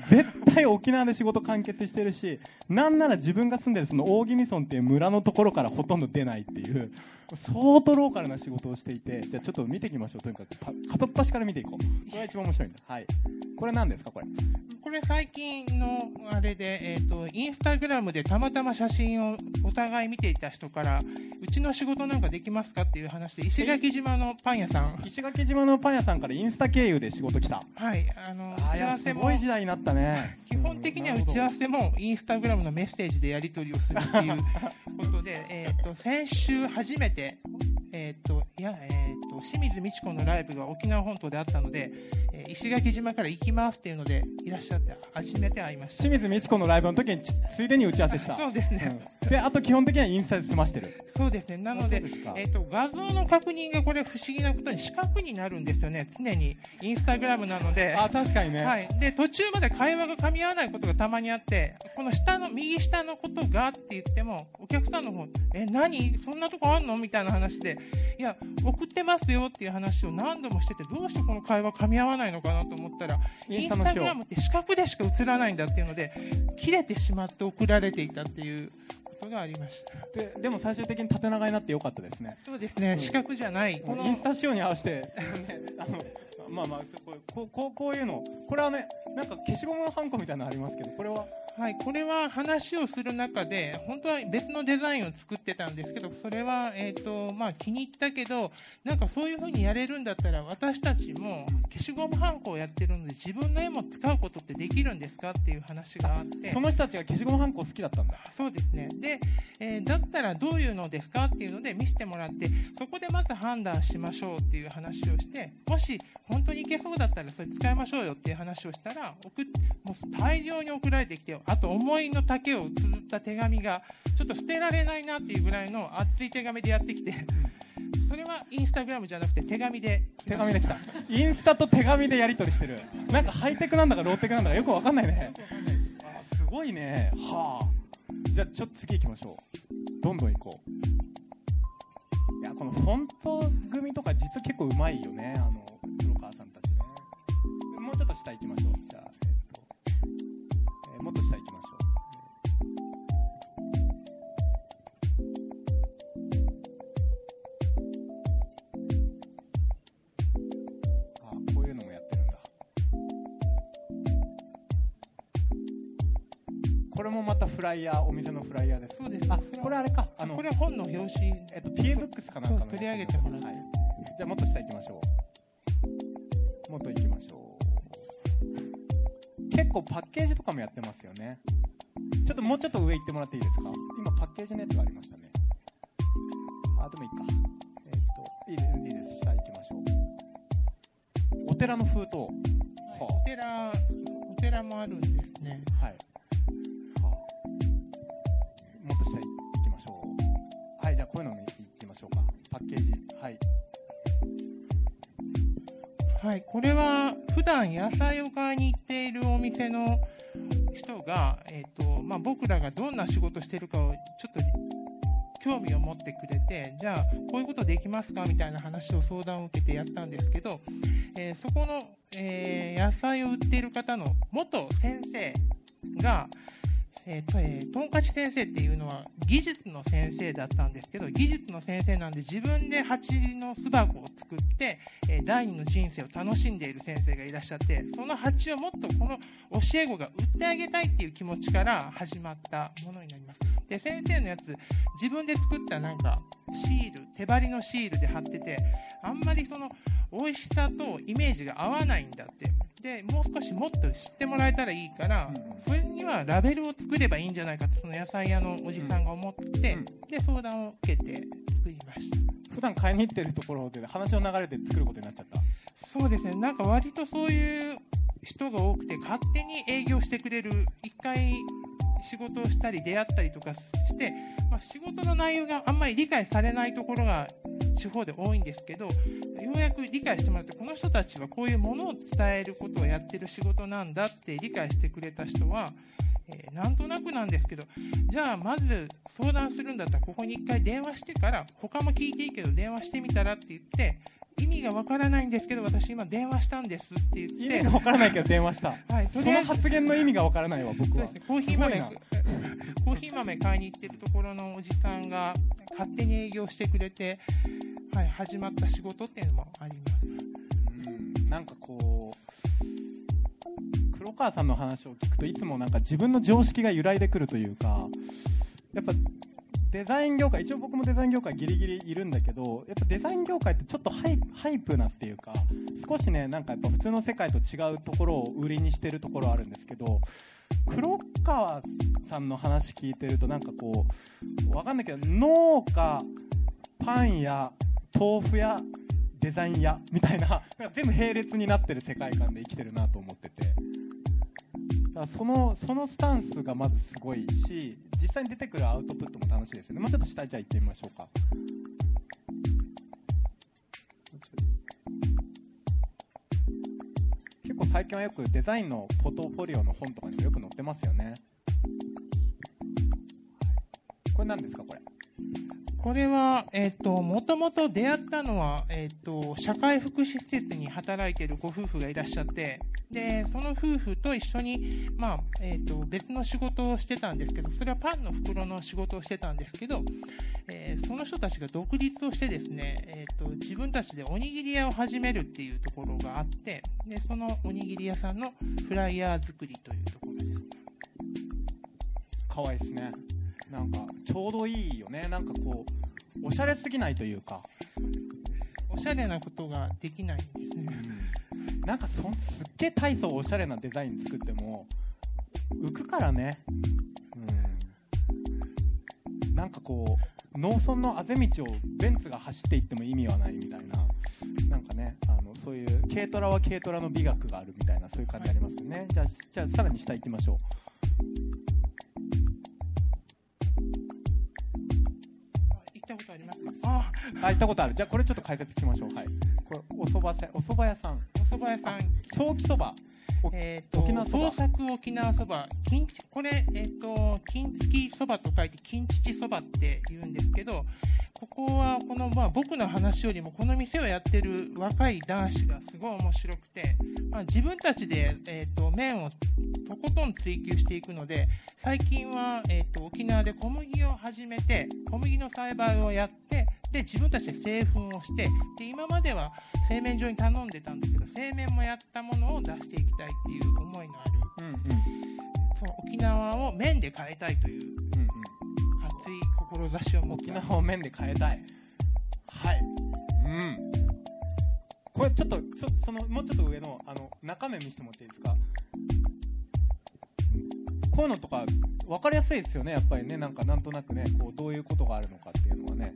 絶対沖縄で仕事完結してるしなんなら自分が住んでるその大宜味村っていう村のところからほとんど出ないっていう相当ローカルな仕事をしていてじゃあちょっと見ていきましょう。とにかくパ片っ端から見ていこう。これが一番面白いんだはい。これ何ですかこれ？これ最近のあれで、えっ、と、インスタグラムでたまたま写真をお互い見ていた人から、うちの仕事なんかできますかっていう話で、石垣島のパン屋さん。石垣島のパン屋さんからインスタ経由で仕事来た。はい、あの、打ち合わせもごい時代になったね。基本的には打ち合わせもインスタグラムのメッセージでやり取りをするっていうことで、[LAUGHS] えっと、先週初めて、て。えっと、いや、えっと、清水美智子のライブが沖縄本島であったので、えー石垣島から行きますっていうのでいらっしゃって、初めて会いました。清水美智子のライブの時にちついでに打ち合わせしたそうですね。うんであと基本的にはインスタで済ましてるそうですね。なのででえっ、と、画像の確認がこれ不思議なことに四角になるんですよね。常に。インスタグラムなので。あ確かにね、はい。で、途中まで会話が噛み合わないことがたまにあって、この下の、右下のことがって言っても、お客さんの方、え、何？そんなとこあんの？みたいな話で、いや、送ってますよっていう話を何度もしてて、どうしてこの会話噛み合わないのかなと思ったら、イインンスタグラムって四角でしか映らないんだっていうので、切れてしまって送られていたっていうことがありました。ででも最終的に縦長になってよかったですねそうですね、四角じゃない。このインスタ仕様に合わせて、[LAUGHS] ね、あのまあまあこうこうこうこういうのこれはねなんか消しゴムのハンコみたいなのありますけどこれははい、これは話をする中で、本当は別のデザインを作ってたんですけど、それは、えっ、と、まあ気に入ったけど、なんかそういう風にやれるんだったら、私たちも消しゴムハンコをやってるので、自分の絵も使うことってできるんですか？っていう話があって。その人たちが消しゴムハンコ好きだったんだそうですね。で、えーだったらどういうのですか？っていうので見せてもらって、そこでまず判断しましょうっていう話をして、もし本当にいけそうだったらそれ使いましょうよっていう話をしたら、送っもう大量に送られてきて、と、あと思いの丈を綴った手紙が、ちょっと捨てられないなっていうぐらいの熱い手紙でやってきて、それはインスタグラムじゃなくて手紙で。手紙で来た。インスタと手紙でやり取りしてる。なんかハイテクなんだかローテクなんだかよくわかんないね。あすごいね。はあ。じゃあちょっと次行きましょう。どんどん行こう。いやこのフォント組とか実は結構うまいよね。あの黒川さんたちね。もうちょっと下行きましょう。じゃあ、もっと下行きましょう。あこういうのもやってるんだ。これもまたフライヤーお店のフライヤーです。そうですあこれあれか。あのこれは本の表紙、えっと PA ブックスかなんかの取り上げてもらって。はい、じゃあもっと下行きましょう。もっと行きましょう結構パッケージとかもやってますよね。ちょっともうちょっと上行ってもらっていいですか？今パッケージのやつがありましたね。あでもいいか。えっといいですいいです。下行きましょう。お寺の封筒。はお寺、お寺もあるんですね。あはい、はあ、もっと下行きましょう。はいじゃあこういうのも行きましょうか。パッケージ。はい。はい、これは普段野菜を買いに行っているお店の人が、えっとまあ、僕らがどんな仕事してるかをちょっと興味を持ってくれてじゃあこういうことできますかみたいな話を相談を受けてやったんですけど、えーそこの、えー野菜を売っている方の元先生が、えーとえー、トンカチ先生っていうのは技術の先生だったんですけど技術の先生なんで自分で蜂の巣箱を作って、えー第二の人生を楽しんでいる先生がいらっしゃってその蜂をもっとこの教え子が売ってあげたいっていう気持ちから始まったものになります。で先生のやつ自分で作ったなんかシール手張りのシールで貼っててあんまりその美味しさとイメージが合わないんだって。でもう少しもっと知ってもらえたらいいから、うんうん。それにはラベルを作ればいいんじゃないかってその野菜屋のおじさんが思って、うん。で相談を受けて作りました。普段買いに行ってるところで話の流れで作ることになっちゃった？そうですね。なんか割とそういう人が多くて勝手に営業してくれる一回仕事をしたり出会ったりとかして、まあ、仕事の内容があんまり理解されないところが地方で多いんですけどようやく理解してもらってこの人たちはこういうものを伝えることをやってる仕事なんだって理解してくれた人は、えーなんとなくなんですけどじゃあまず相談するんだったらここに一回電話してから他も聞いていいけど電話してみたらって言って意味がわからないんですけど私今電話したんですって言って。意味がわからないけど電話した。はい、その発言の意味がわからないわ僕は。そうですね、コーヒー豆コーヒー豆買いに行ってるところのおじさんが勝手に営業してくれて、はい、始まった仕事っていうのもあります。うん。なんかこう黒川さんの話を聞くといつもなんか自分の常識が揺らいでくるというかやっぱデザイン業界一応僕もデザイン業界ギリギリいるんだけどやっぱデザイン業界ってちょっとハイハイプなっていうか少しねなんかやっぱ普通の世界と違うところを売りにしてるところあるんですけど黒川さんの話聞いてるとなんかこうわかんないけど農家パン屋豆腐屋デザイン屋みたいな全部並列になってる世界観で生きてるなと思ってて。だそのそのスタンスがまずすごいし実際に出てくるアウトプットも楽しいですよね。もうちょっと下じゃあ行ってみましょうか。結構最近はよくデザインのポートフォリオの本とかにもよく載ってますよね。これ何ですかこれ？これは、えっ、と、もともと出会ったのは、えっ、と、社会福祉施設に働いているご夫婦がいらっしゃって、で、その夫婦と一緒に、まあ、えっ、と、別の仕事をしてたんですけど、それはパンの袋の仕事をしてたんですけど、えーその人たちが独立をしてですね、えっ、と、自分たちでおにぎり屋を始めるっていうところがあって、で、そのおにぎり屋さんのフライヤー作りというところです。可愛いですねなんかちょうどいいよねなんかこうおしゃれすぎないというかおしゃれなことができないんですね。なんかそすっげえ大層おしゃれなデザイン作っても浮くからね、うん、なんかこう農村のあぜ道をベンツが走っていっても意味はないみたいな。なんかねあのそういう軽トラは軽トラの美学があるみたいなそういう感じありますよね、はい、じゃあじゃあさらに下行きましょう。あ行ったことありますああ行ったことある。じゃあこれちょっと解説聞きましょう。はい。これおそばせお蕎麦屋さん。お蕎麦屋さん早期そば。おえっ、と、沖縄そば創作沖縄そば、金ち、これ、えっ、と、金付きそばと書いて、金父そばって言うんですけど、ここは、この、まあ、僕の話よりも、この店をやってる若い男子がすごい面白くて、まあ、自分たちで、えっ、と、麺をとことん追求していくので、最近は、えっ、と、沖縄で小麦を始めて、小麦の栽培をやって、で、自分たちで製粉をして、で、今までは製麺所に頼んでたんですけど、製麺もやったものを出していきたいっていう思いのある、うんうん。その沖縄を麺で変えたいといううんうん。熱い志を持った沖縄を麺で変えたい。はい。うん。これちょっとそそのもうちょっと上のあの中面見せてもらっていいですか？こういうのとか分かりやすいですよねやっぱりね。なんかなんとなくねこうどういうことがあるのかっていうのはね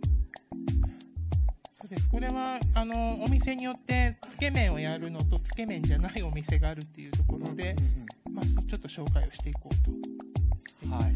です。これは、あの、お店によって、つけ麺をやるのと、つけ麺じゃないお店があるっていうところでうん、うんまあ、そちょっと紹介をしていこうとしています。はい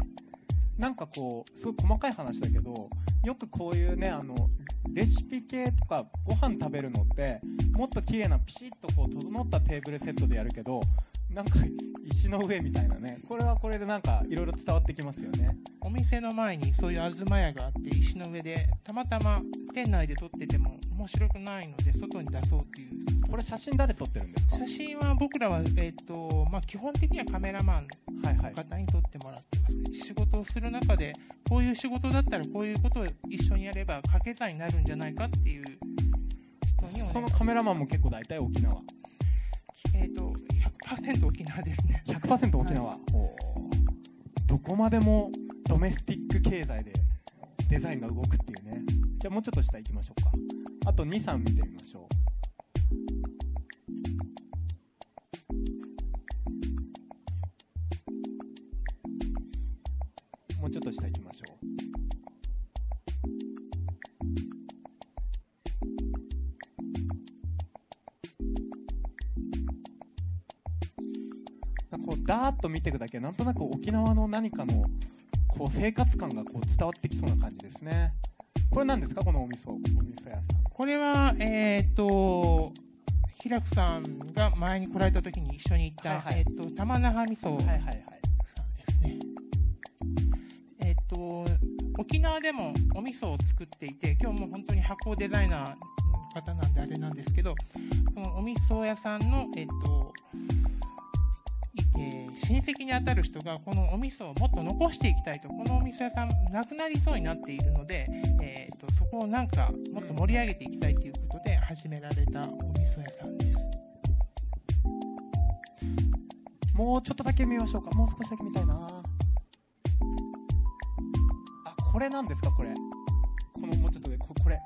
なんかこうすごい細かい話だけどよくこういうねあのレシピ系とかご飯食べるのってもっと綺麗なピシッとこう整ったテーブルセットでやるけどなんか石の上みたいなね。これはこれでなんかいろいろ伝わってきますよね。お店の前にそういう東屋があって、石の上で、たまたま店内で撮ってても面白くないので、外に出そうっていう。これ写真誰撮ってるんですか？写真は僕らは、えっ、と、まあ、基本的にはカメラマンはいはい。の方に撮ってもらってます、仕事をする中で、こういう仕事だったらこういうことを一緒にやれば掛け算になるんじゃないかっていう人にそのカメラマンも結構大体沖縄。えっ、と、100%沖縄ですね。100%沖縄、おー。どこまでもドメスティック経済でデザインが動くっていうね。じゃあもうちょっと下行きましょうか。あと23見てみましょうと見ていくだけ。なんとなく沖縄の何かのこう生活感がこう伝わってきそうな感じですね。これ何ですか？このお味噌お味噌屋さん。これは、えっ、と、平久さんが前に来られた時に一緒に行った、はいはい。えっ、と、玉那覇味噌さんですね。えっ、と、沖縄でもお味噌を作っていて、今日も本当に箱デザイナーの方なんであれなんですけど、このお味噌屋さんの、えっ、と、いえー親戚に当たる人がこのお味噌をもっと残していきたいと、このお味噌屋さんなくなりそうになっているので、えー、とそこをなんかもっと盛り上げていきたいということで始められたお味噌屋さんです。もうちょっとだけ見ましょうか。もう少しだけ見たいな。あこれなんですかこれ。このもうちょっと上ここれ。あ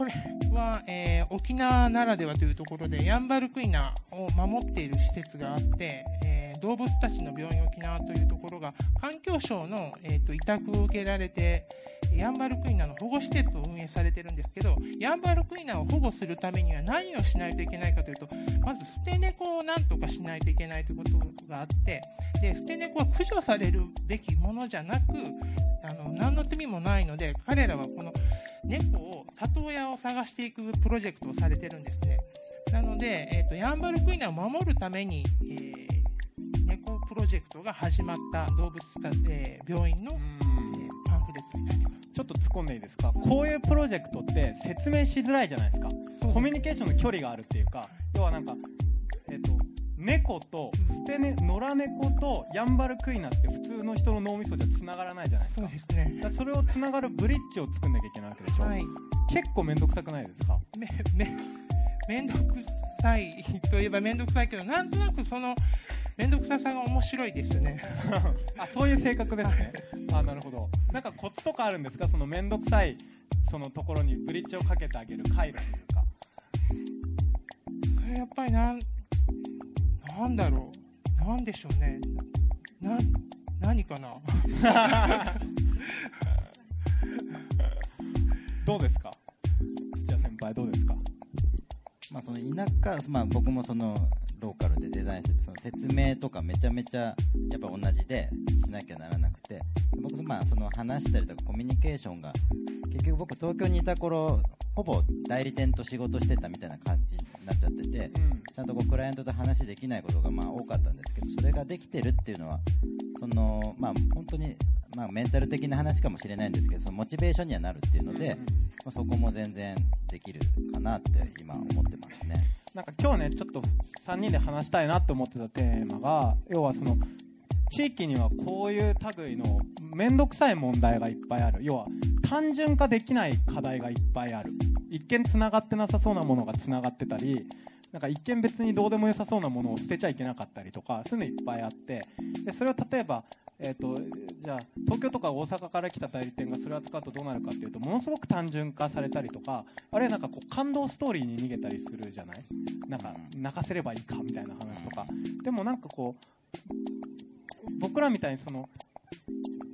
これは、えー沖縄ならではというところでヤンバルクイナを守っている施設があって、えー動物たちの病院沖縄というところが環境省の、えーと委託を受けられてヤンバルクイナの保護施設を運営されてるんですけどヤンバルクイナを保護するためには何をしないといけないかというとまず捨て猫を何とかしないといけないということがあってで捨て猫は駆除されるべきものじゃなくあの何の罪もないので彼らはこの猫を里親を探していくプロジェクトをされてるんですね。なので、えー、とヤンバルクイナを守るために、えー猫プロジェクトが始まった動物た、えー病院の、えーちょっと突っ込んでいいですか？こういうプロジェクトって説明しづらいじゃないですか。コミュニケーションの距離があるっていうか要はなんかえっ、と猫と捨てね野良猫とヤンバルクイナって普通の人の脳みそじゃ繋がらないじゃないですそうかですね。それを繋がるブリッジを作んなきゃいけないわけでしょ、はい。結構面倒くさくないですか？めめめんどくさいといえばめんどくさいけどなんとなくそのめんどくささが面白いですよね。[LAUGHS] あそういう性格ですね。あなるほど。なんかコツとかあるんですか？その面倒くさいそのところにブリッジをかけてあげる回路というか。それやっぱりなんなんだろう。なんでしょうね。な何かな？[LAUGHS] どうですか？土屋先輩どうですか？まあ、その田舎、まあ、僕もそのローカルでデザインする。その説明とかめちゃめちゃやっぱ同じでしなきゃならなくて。僕、まあ、その話したりとかコミュニケーションが結局僕東京にいた頃ほぼ代理店と仕事してたみたいな感じになっちゃっててうんちゃんとこうクライアントと話できないことがまあ多かったんですけどそれができてるっていうのはそのまあ本当にまあメンタル的な話かもしれないんですけどそのモチベーションにはなるっていうので、うんまあ、そこも全然できるかなって今思ってますね。なんか今日ねちょっと3人で話したいなって思ってたテーマが要はその地域にはこういう類の面倒くさい問題がいっぱいある。要は単純化できない課題がいっぱいある。一見つながってなさそうなものがつながってたりなんか一見別にどうでもよさそうなものを捨てちゃいけなかったりとかそういうのいっぱいあって。でそれを例えばえー、とじゃあ東京とか大阪から来た代理店がそれを扱うとどうなるかっていうとものすごく単純化されたりとかあるいはなんかこう感動ストーリーに逃げたりするじゃない？なんか泣かせればいいかみたいな話とか。でもなんかこう僕らみたいにその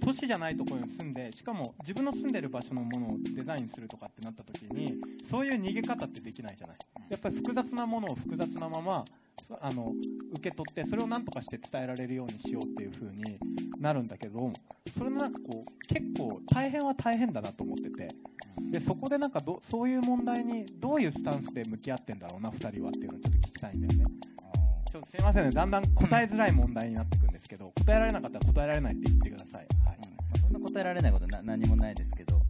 都市じゃないところに住んでしかも自分の住んでる場所のものをデザインするとかってなった時にそういう逃げ方ってできないじゃない。やっぱり複雑なものを複雑なままあの受け取ってそれを何とかして伝えられるようにしようっていう風になるんだけどそれのなんかこう結構大変は大変だなと思ってて。でそこでなんかどそういう問題にどういうスタンスで向き合ってんだろうな2人はっていうのをちょっと聞きたいんだよね。ちょっとすいませんね。だんだん答えづらい問題になっていくんですけど答えられなかったら答えられないって言ってください、はい。まあそんな答えられないことな何もないですけど、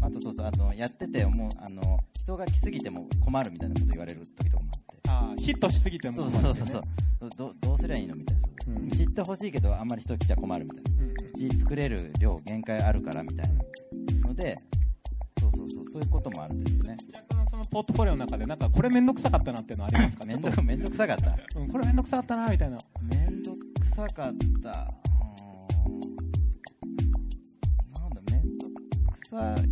あとそうそうあとやってて思うあの人が来すぎても困るみたいなこと言われる時とかもあって。あーヒットしすぎてもそう困るんですよそうそうそうねそうどどうすりゃいいのみたいな、うん。知ってほしいけどあんまり人来ちゃ困るみたいな。うん。うち作れる量限界あるからみたいなのでそうそうそうそういうこともあるんですよねそのポートフォリオの中でなんかこれ面倒くさかったなっていうのありますか？め [LAUGHS] んちょっとどくめんどくさかった。うん、これ面倒くさかったなみたいな。めんどくさかった。なんだめんどくさい。う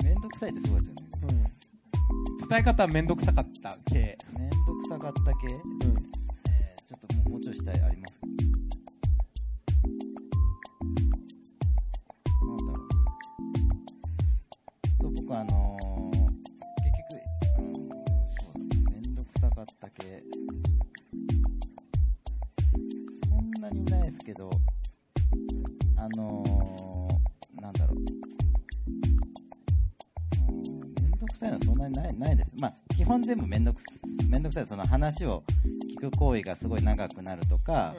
ーんめんどくさいってすごいですよね。うん。伝え方は面倒くさかった系、めんどくさかった系、えー、うん、ちょっともうもうちょいしたいあります。かなんだろう。そう僕あのかった系そんなにないですけどあのー、なんだろう。うんめんどくさいのはそんなにないないです。まあ、基本全部めんどくすめんどくさい。その話を聞く行為がすごい長くなるとか、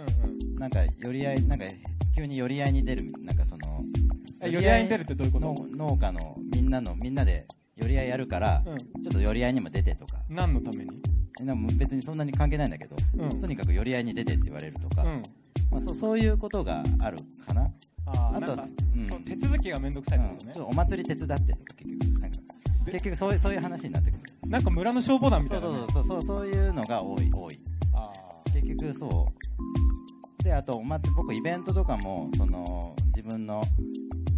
なんか寄り合い、なんか急に寄り合いに出るみ、なんかその、え寄り合いに出るってどういうこと？の農家のみんなの、みんなで寄り合いやるから、うん。ちょっと寄り合いにも出てとか、何のために？えなんかもう別にそんなに関係ないんだけど、うん。とにかく寄り合いに出てって言われるとか、うん。まあ、そうそういうことがあるかな。あとはうん。手続きが面倒くさいってことね。うん。ちょっ、とお祭り手伝ってとか結局、なんかで [LAUGHS] 結局そういうそういう話になってくる。なんか村の消防団みたそいうな、ね、そうそうそうそういうのが多い多い。あ結局そう。であと、まあ、僕イベントとかもその自分の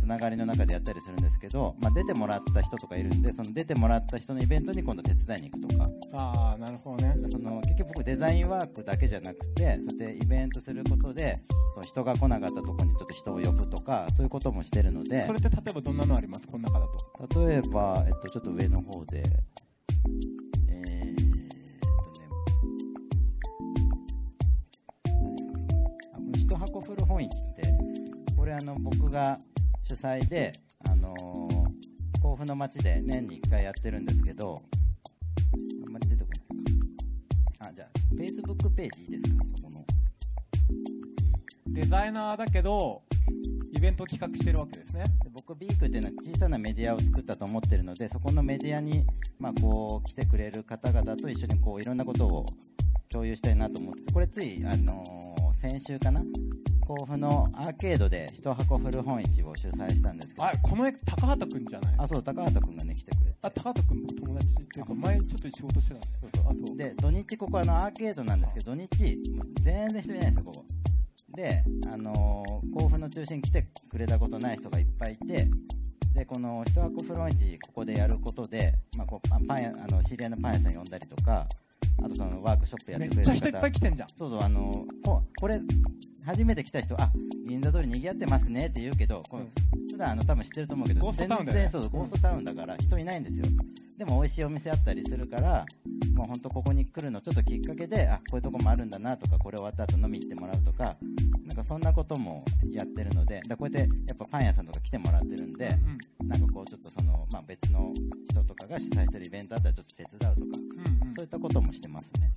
つながりの中でやったりするんですけど、まあ、出てもらった人とかいるんでその出てもらった人のイベントに今度手伝いに行くとか。ーあーなるほどね。その結局僕デザインワークだけじゃなくてそうやってイベントすることでその人が来なかったところにちょっと人を呼ぶとかそういうこともしてるので。それって例えばどんなのあります？この中だと。例えば、えっと、ちょっと上の方で、古本市って、これあの、僕が主催で、あのー甲府の町で年に1回やってるんですけど、あんまり出てこないか。あ、じゃあ、Facebook ページいいですか、そこの。デザイナーだけどイベントを企画してるわけですねで僕ビークっていうのは小さなメディアを作ったと思ってるのでそこのメディアに、まあ、こう来てくれる方々と一緒にこういろんなことを共有したいなと思っててこれつい、あのー先週かな？甲府のアーケードで一箱古本市を主催したんですけど。あこの絵高畑くんじゃないあそう高畑君がね来てくれて。あ高畑くん僕友達っていうか前ちょっと仕事してたんだそうそう。あそうで土日ここあのアーケードなんですけど土日全然人いないんですよここ。で、あのー甲府の中心に来てくれたことない人がいっぱいいてでこの一箱フロン市ここでやることで、まあ、こうパンあの知り合いのパン屋さん呼んだりとかあとそのワークショップやっめてくれる方。っちゃ人いっぱい来てんじゃん。そうそうあのここれ初めて来た人あ銀座通り賑わってますねって言うけど、こううん。普段あの多分知ってると思うけど全然そうゴーストタウンだから人いないんですよ。でも美味しいお店あったりするからもう本当ここに来るのちょっときっかけであこういうとこもあるんだなとかこれ終わった後飲み行ってもらうとかなんかそんなこともやってるのでだこうやってやっぱパン屋さんとか来てもらってるんでなんかこうちょっとその、まあ、別の人とかが主催するイベントあったらちょっと手伝うとかうんうん。そういったこともしてますね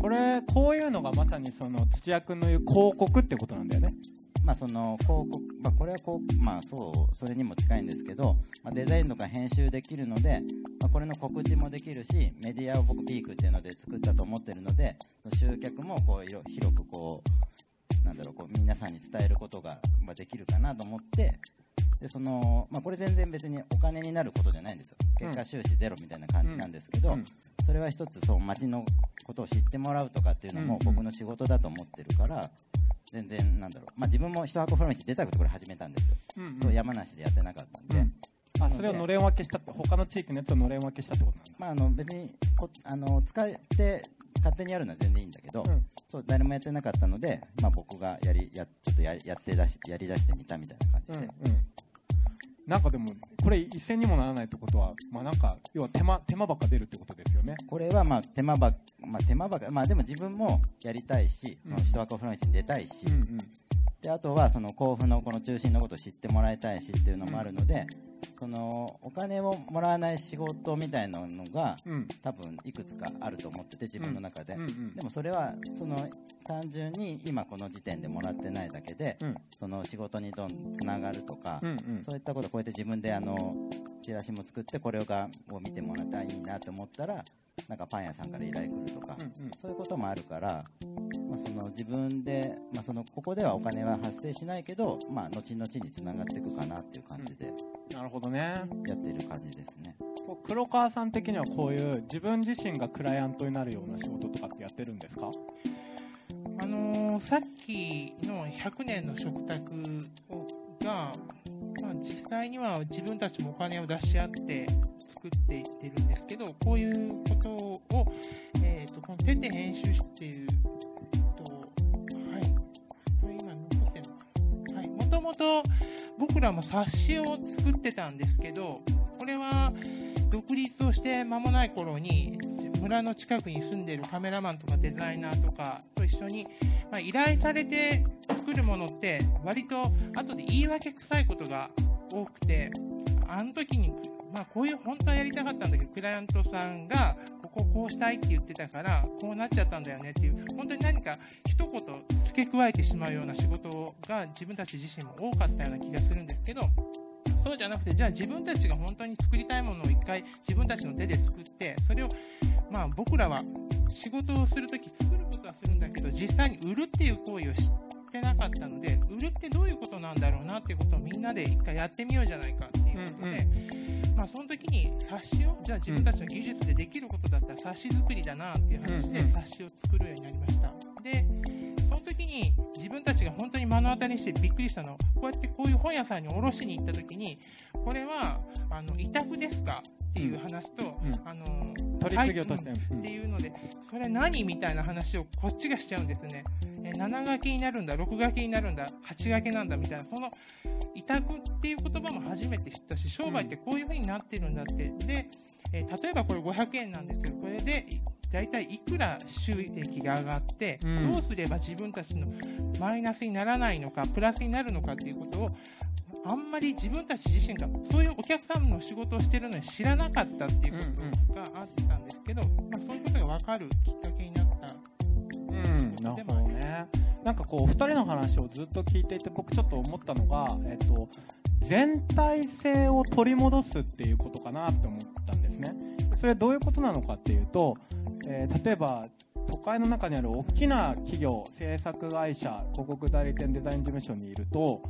これこういうのがまさにその土屋君の言う広告ってことなんだよね。まあその広告、まあ、これはこう、まあ、そうそれにも近いんですけど、まあ、デザインとか編集できるので、まあ、これの告知もできるしメディアを僕ピークっていうので作ったと思ってるので集客もこう広くこうなんだろうこう皆さんに伝えることが、できるかなと思ってでその、まあ、これ全然別にお金になることじゃないんですよ。結果収支ゼロみたいな感じなんですけど、うん。それは一つそう街のことを知ってもらうとかっていうのも僕の仕事だと思ってるから全然なんだろう、まあ、自分も一箱フロンチ出たくてこれ始めたんですよ、うんうん。山梨でやってなかったんで、うん。あそれをのれん分けしたって他の地域のやつをのれん分けしたってことなんだ。まあ、あの別にこあの使って勝手にやるのは全然いいんだけど、うん。そう誰もやってなかったので、まあ、僕がやりやちょっとややって出しやりだしてみたみたいな感じで、うんうんなんかでもこれ一銭にもならないってことはまあなんか要は手間手間ばっか出るってことですよね。これはまあ手間ば、まあ、手間ばかまあでも自分もやりたいし、うん。その一箱フロンチに出たいし、うんうん。であとはその甲府のこの中心のことを知ってもらいたいしっていうのもあるので、そのお金をもらわない仕事みたいなのがうん。多分いくつかあると思ってて自分の中で、うんうんでもそれはその単純に今この時点でもらってないだけで、うん。その仕事にどんつながるとか、うんうん。そういったことこうやって自分であのチラシも作ってこれがを見てもらったらいいなと思ったらなんかパン屋さんから依頼来るとか、うんうん。そういうこともあるから、まあ、その自分で、まあ、そのここではお金は発生しないけど、まあ、後々につながっていくかなっていう感じでなるほどねやってる感じですね。こう黒川さん的にはこういう自分自身がクライアントになるような仕事とかってやってるんですか？あのーさっきの100年の食卓をが、まあ、実際には自分たちもお金を出し合って作っていってるんですけどこういうことを、えー、とこの手で編集している、ともと僕らも冊子を作ってたんですけどこれは独立をして間もない頃に村の近くに住んでるカメラマンとかデザイナーとかと一緒に、まあ、依頼されて作るものって割と後で言い訳臭いことが多くてあの時に、まあ、こういう本当はやりたかったんだけどクライアントさんがこここうしたいって言ってたからこうなっちゃったんだよねっていう本当に何か一言付け加えてしまうような仕事が自分たち自身も多かったような気がするんですけどそうじゃなくてじゃあ自分たちが本当に作りたいものを一回自分たちの手で作ってそれをまあ僕らは仕事をするとき作ることはするんだけど実際に売るっていう行為を知ってなかったので売るってどういうことなんだろうなっていうことをみんなで一回やってみようじゃないかっていうことで、まあその時に冊子をじゃあ自分たちの技術でできることだったら冊子作りだなっていう話でうんうん。冊子を作るようになりました。でその時に自分たちが本当に目の当たりにしてびっくりしたのはこうやってこういう本屋さんに卸しに行った時にこれはあの委託ですかっていう話と、うんあの取り次ぎをとして、はいっていうのでそれ何みたいな話をこっちがしちゃうんですね。え7書きになるんだ6書きになるんだ8書きなんだみたいなその委託っていう言葉も初めて知ったし商売ってこういう風になってるんだって。で、えー例えばこれ500円なんですけどこれで大体いくら収益が上がって、うん。どうすれば自分たちのマイナスにならないのかプラスになるのかっていうことをあんまり自分たち自身がそういうお客さんの仕事をしてるのに知らなかったっていうことがあったんですけど、まあ、そういうことが分かるきっかけにうん、なるほどね。なんかこう、お二人の話をずっと聞いていて、僕ちょっと思ったのが、えっと、全体性を取り戻すっていうことかなって思ったんですね。それどういうことなのかっていうと、えー例えば、都会の中にある大きな企業、制作会社、広告代理店、デザイン事務所にいると、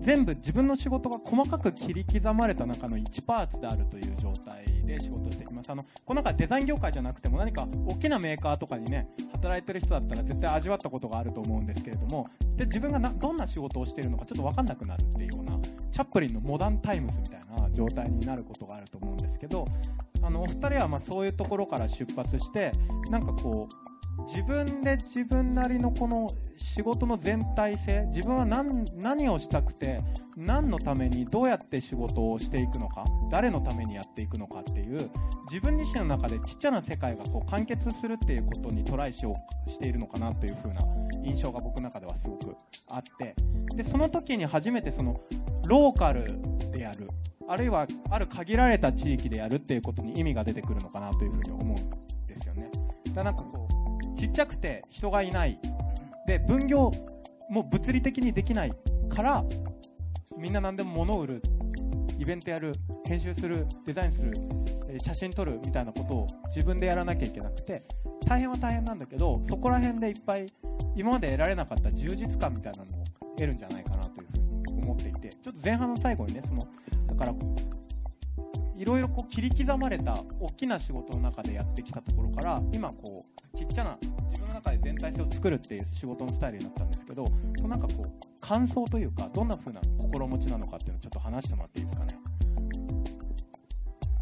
全部自分の仕事が細かく切り刻まれた中の1パーツであるという状態で仕事していきます。あのこの中デザイン業界じゃなくても何か大きなメーカーとかにね働いてる人だったら絶対味わったことがあると思うんですけれどもで自分がどんな仕事をしているのかちょっと分かんなくなるっていうようなチャップリンのモダンタイムズみたいな状態になることがあると思うんですけどあのお二人はまそういうところから出発してなんかこう自分で自分なりのこの仕事の全体性自分は何何をしたくて何のためにどうやって仕事をしていくのか誰のためにやっていくのかっていう自分自身の中でちっちゃな世界がこう完結するっていうことにトライしようしているのかなという風な印象が僕の中ではすごくあってでその時に初めてそのローカルでやるあるいはある限られた地域でやるっていうことに意味が出てくるのかなというふうに思うんですよね。だなんかこうちっちゃくて人がいない。で分業も物理的にできないからみんな何でも物を売る。イベントやる。編集する。デザインする。写真撮るみたいなことを自分でやらなきゃいけなくて大変は大変なんだけどそこら辺でいっぱい今まで得られなかった充実感みたいなのを得るんじゃないかなというふうに思っていてちょっと前半の最後にねそのだからいろいろこう切り刻まれた大きな仕事の中でやってきたところから今こうちっちゃな自分の中で全体性を作るっていう仕事のスタイルになったんですけどこなんかこう感想というかどんな風な心持ちなのかっていうのをちょっと話してもらっていいですかね？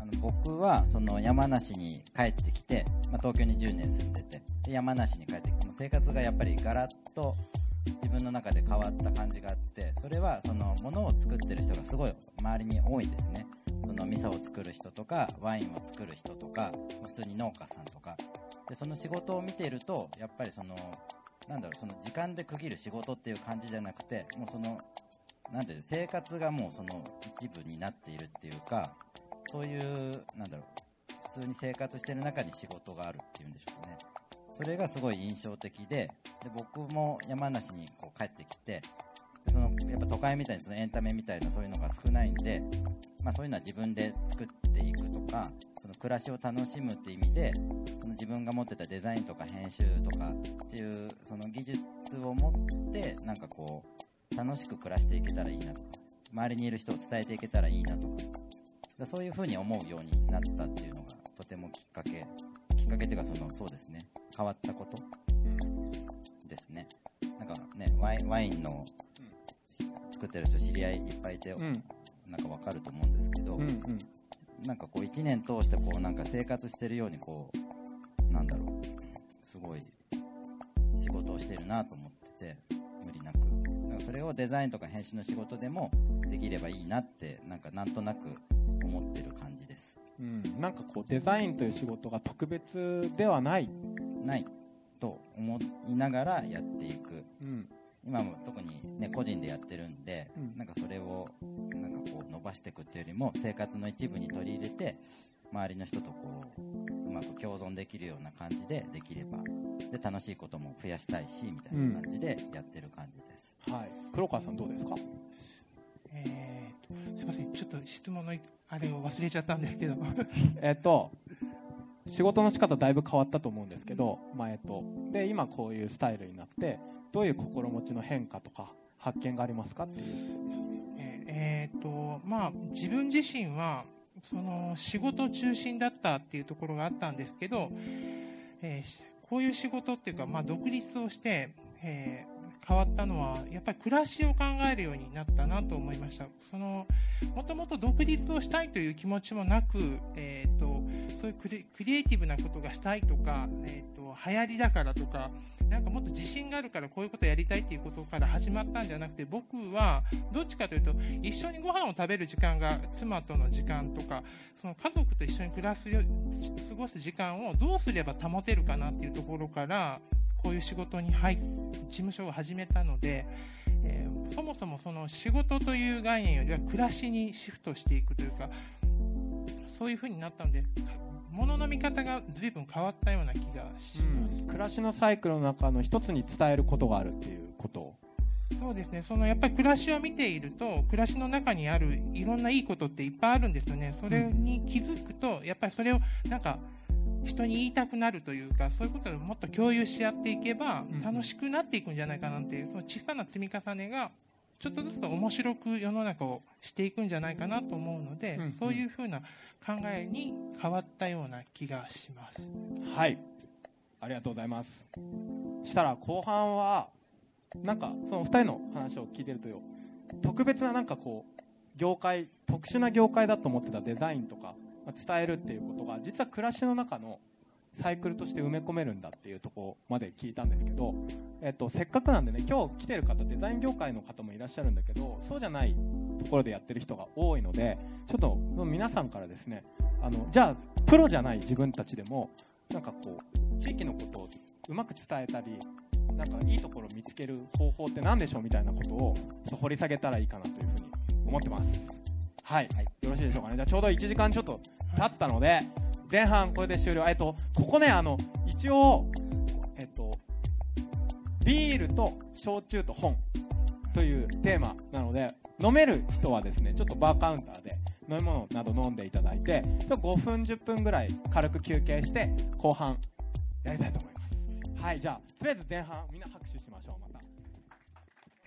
あの僕はその山梨に帰ってきて、まあ、東京に10年住んでてで山梨に帰ってきても生活がやっぱりガラッと自分の中で変わった感じがあってそれはその物を作ってる人がすごい周りに多いですね。その味噌を作る人とかワインを作る人とか普通に農家さんとか。でその仕事を見ているとやっぱりそのなんだろうその時間で区切る仕事っていう感じじゃなくてもうそのなんていう生活がもうその一部になっているっていうかそういうなんだろう普通に生活してる中に仕事があるっていうんでしょうかね。それがすごい印象的でで僕も山梨にこう帰ってきてそのやっぱ都会みたいにそのエンタメみたいなそういうのが少ないんで、まあ、そういうのは自分で作っていくとかその暮らしを楽しむっていう意味でその自分が持ってたデザインとか編集とかっていうその技術を持ってなんかこう楽しく暮らしていけたらいいなとか周りにいる人を伝えていけたらいいなとか。だそういう風に思うようになったっていうのがとてもきっかけきっかけっていうかそのそうですね。変わったことですね。なんかねワインの作ってる人知り合いいっぱいいて、うん。なんかわかると思うんですけど、うんうん。なんかこう1年通してこうなんか生活してるようにこうなんだろうすごい仕事をしてるなと思ってて無理なく。なんかそれをデザインとか編集の仕事でもできればいいなってなんかなんとなく思ってる感じです。うん、なんかこうデザインという仕事が特別ではない、ないと思いながらやっていく。うん今も特に、ね、個人でやってるんで、うん。なんかそれをなんかこう伸ばしていくっていうよりも生活の一部に取り入れて周りの人とこううまく共存できるような感じでできればで楽しいことも増やしたいしみたいな感じでやってる感じです、はい、黒川さんどうですか？えーとすいません。ちょっと質問のあれを忘れちゃったんですけど。[LAUGHS] えっと仕事の仕方だいぶ変わったと思うんですけど前とで今こういうスタイルになってどういう心持ちの変化とか発見がありますかっていう。えーとまあ自分自身はその仕事中心だったっていうところがあったんですけど、えーこういう仕事っていうか、まあ、独立をして、えー変わったのはやっぱり暮らしを考えるようになったなと思いました。そのもともと独立をしたいという気持ちもなく、えー、とそういうクリエイティブなことがしたいとか、えー、と流行りだからとかなんかもっと自信があるからこういうことやりたいっていうことから始まったんじゃなくて僕はどっちかというと一緒にご飯を食べる時間が妻との時間とかその家族と一緒に暮らすよ過ごす時間をどうすれば保てるかなっていうところからこういう仕事に入っ事務所を始めたので、えーそもそもその仕事という概念よりは暮らしにシフトしていくというかそういう風になったのでか物の見方が随分変わったような気がします。暮らしのサイクルの中の一つに伝えることがあるっていうことをそうですね。そのやっぱり暮らしを見ていると、暮らしの中にあるいろんないいことっていっぱいあるんですよね。それに気づくと、やっぱりそれをなんか人に言いたくなるというか、そういうことをもっと共有し合っていけばん楽しくなっていくんじゃないかなっていう、その小さな積み重ねがちょっとずつ面白く世の中をしていくんじゃないかなと思うので、うんそういうふうな考えに変わったような気がします。はい。ありがとうございます。したら後半はなんかその2人の話を聞いてるとよ。特別ななんかこう業界特殊な業界だと思ってたデザインとか、まあ伝えるっていうことが実は暮らしの中のサイクルとして埋め込めるんだっていうところまで聞いたんですけど、えっと、せっかくなんでね今日来てる方デザイン業界の方もいらっしゃるんだけどそうじゃないところでやってる人が多いのでちょっと皆さんからですねあのじゃあプロじゃない自分たちでもなんかこう地域のことをうまく伝えたりなんかいいところを見つける方法って何でしょうみたいなことをちょっと掘り下げたらいいかなというふうに思ってます。はい、はい。よろしいでしょうかね。じゃあちょうど1時間ちょっと経ったので前半これで終了。えっとここねあの一応えっとビールと焼酎と本というテーマなので飲める人はですねちょっとバーカウンターで飲み物など飲んでいただいてちょっと5分10分ぐらい軽く休憩して後半やりたいと思います。はいじゃあとりあえず前半みんな拍手しましょう。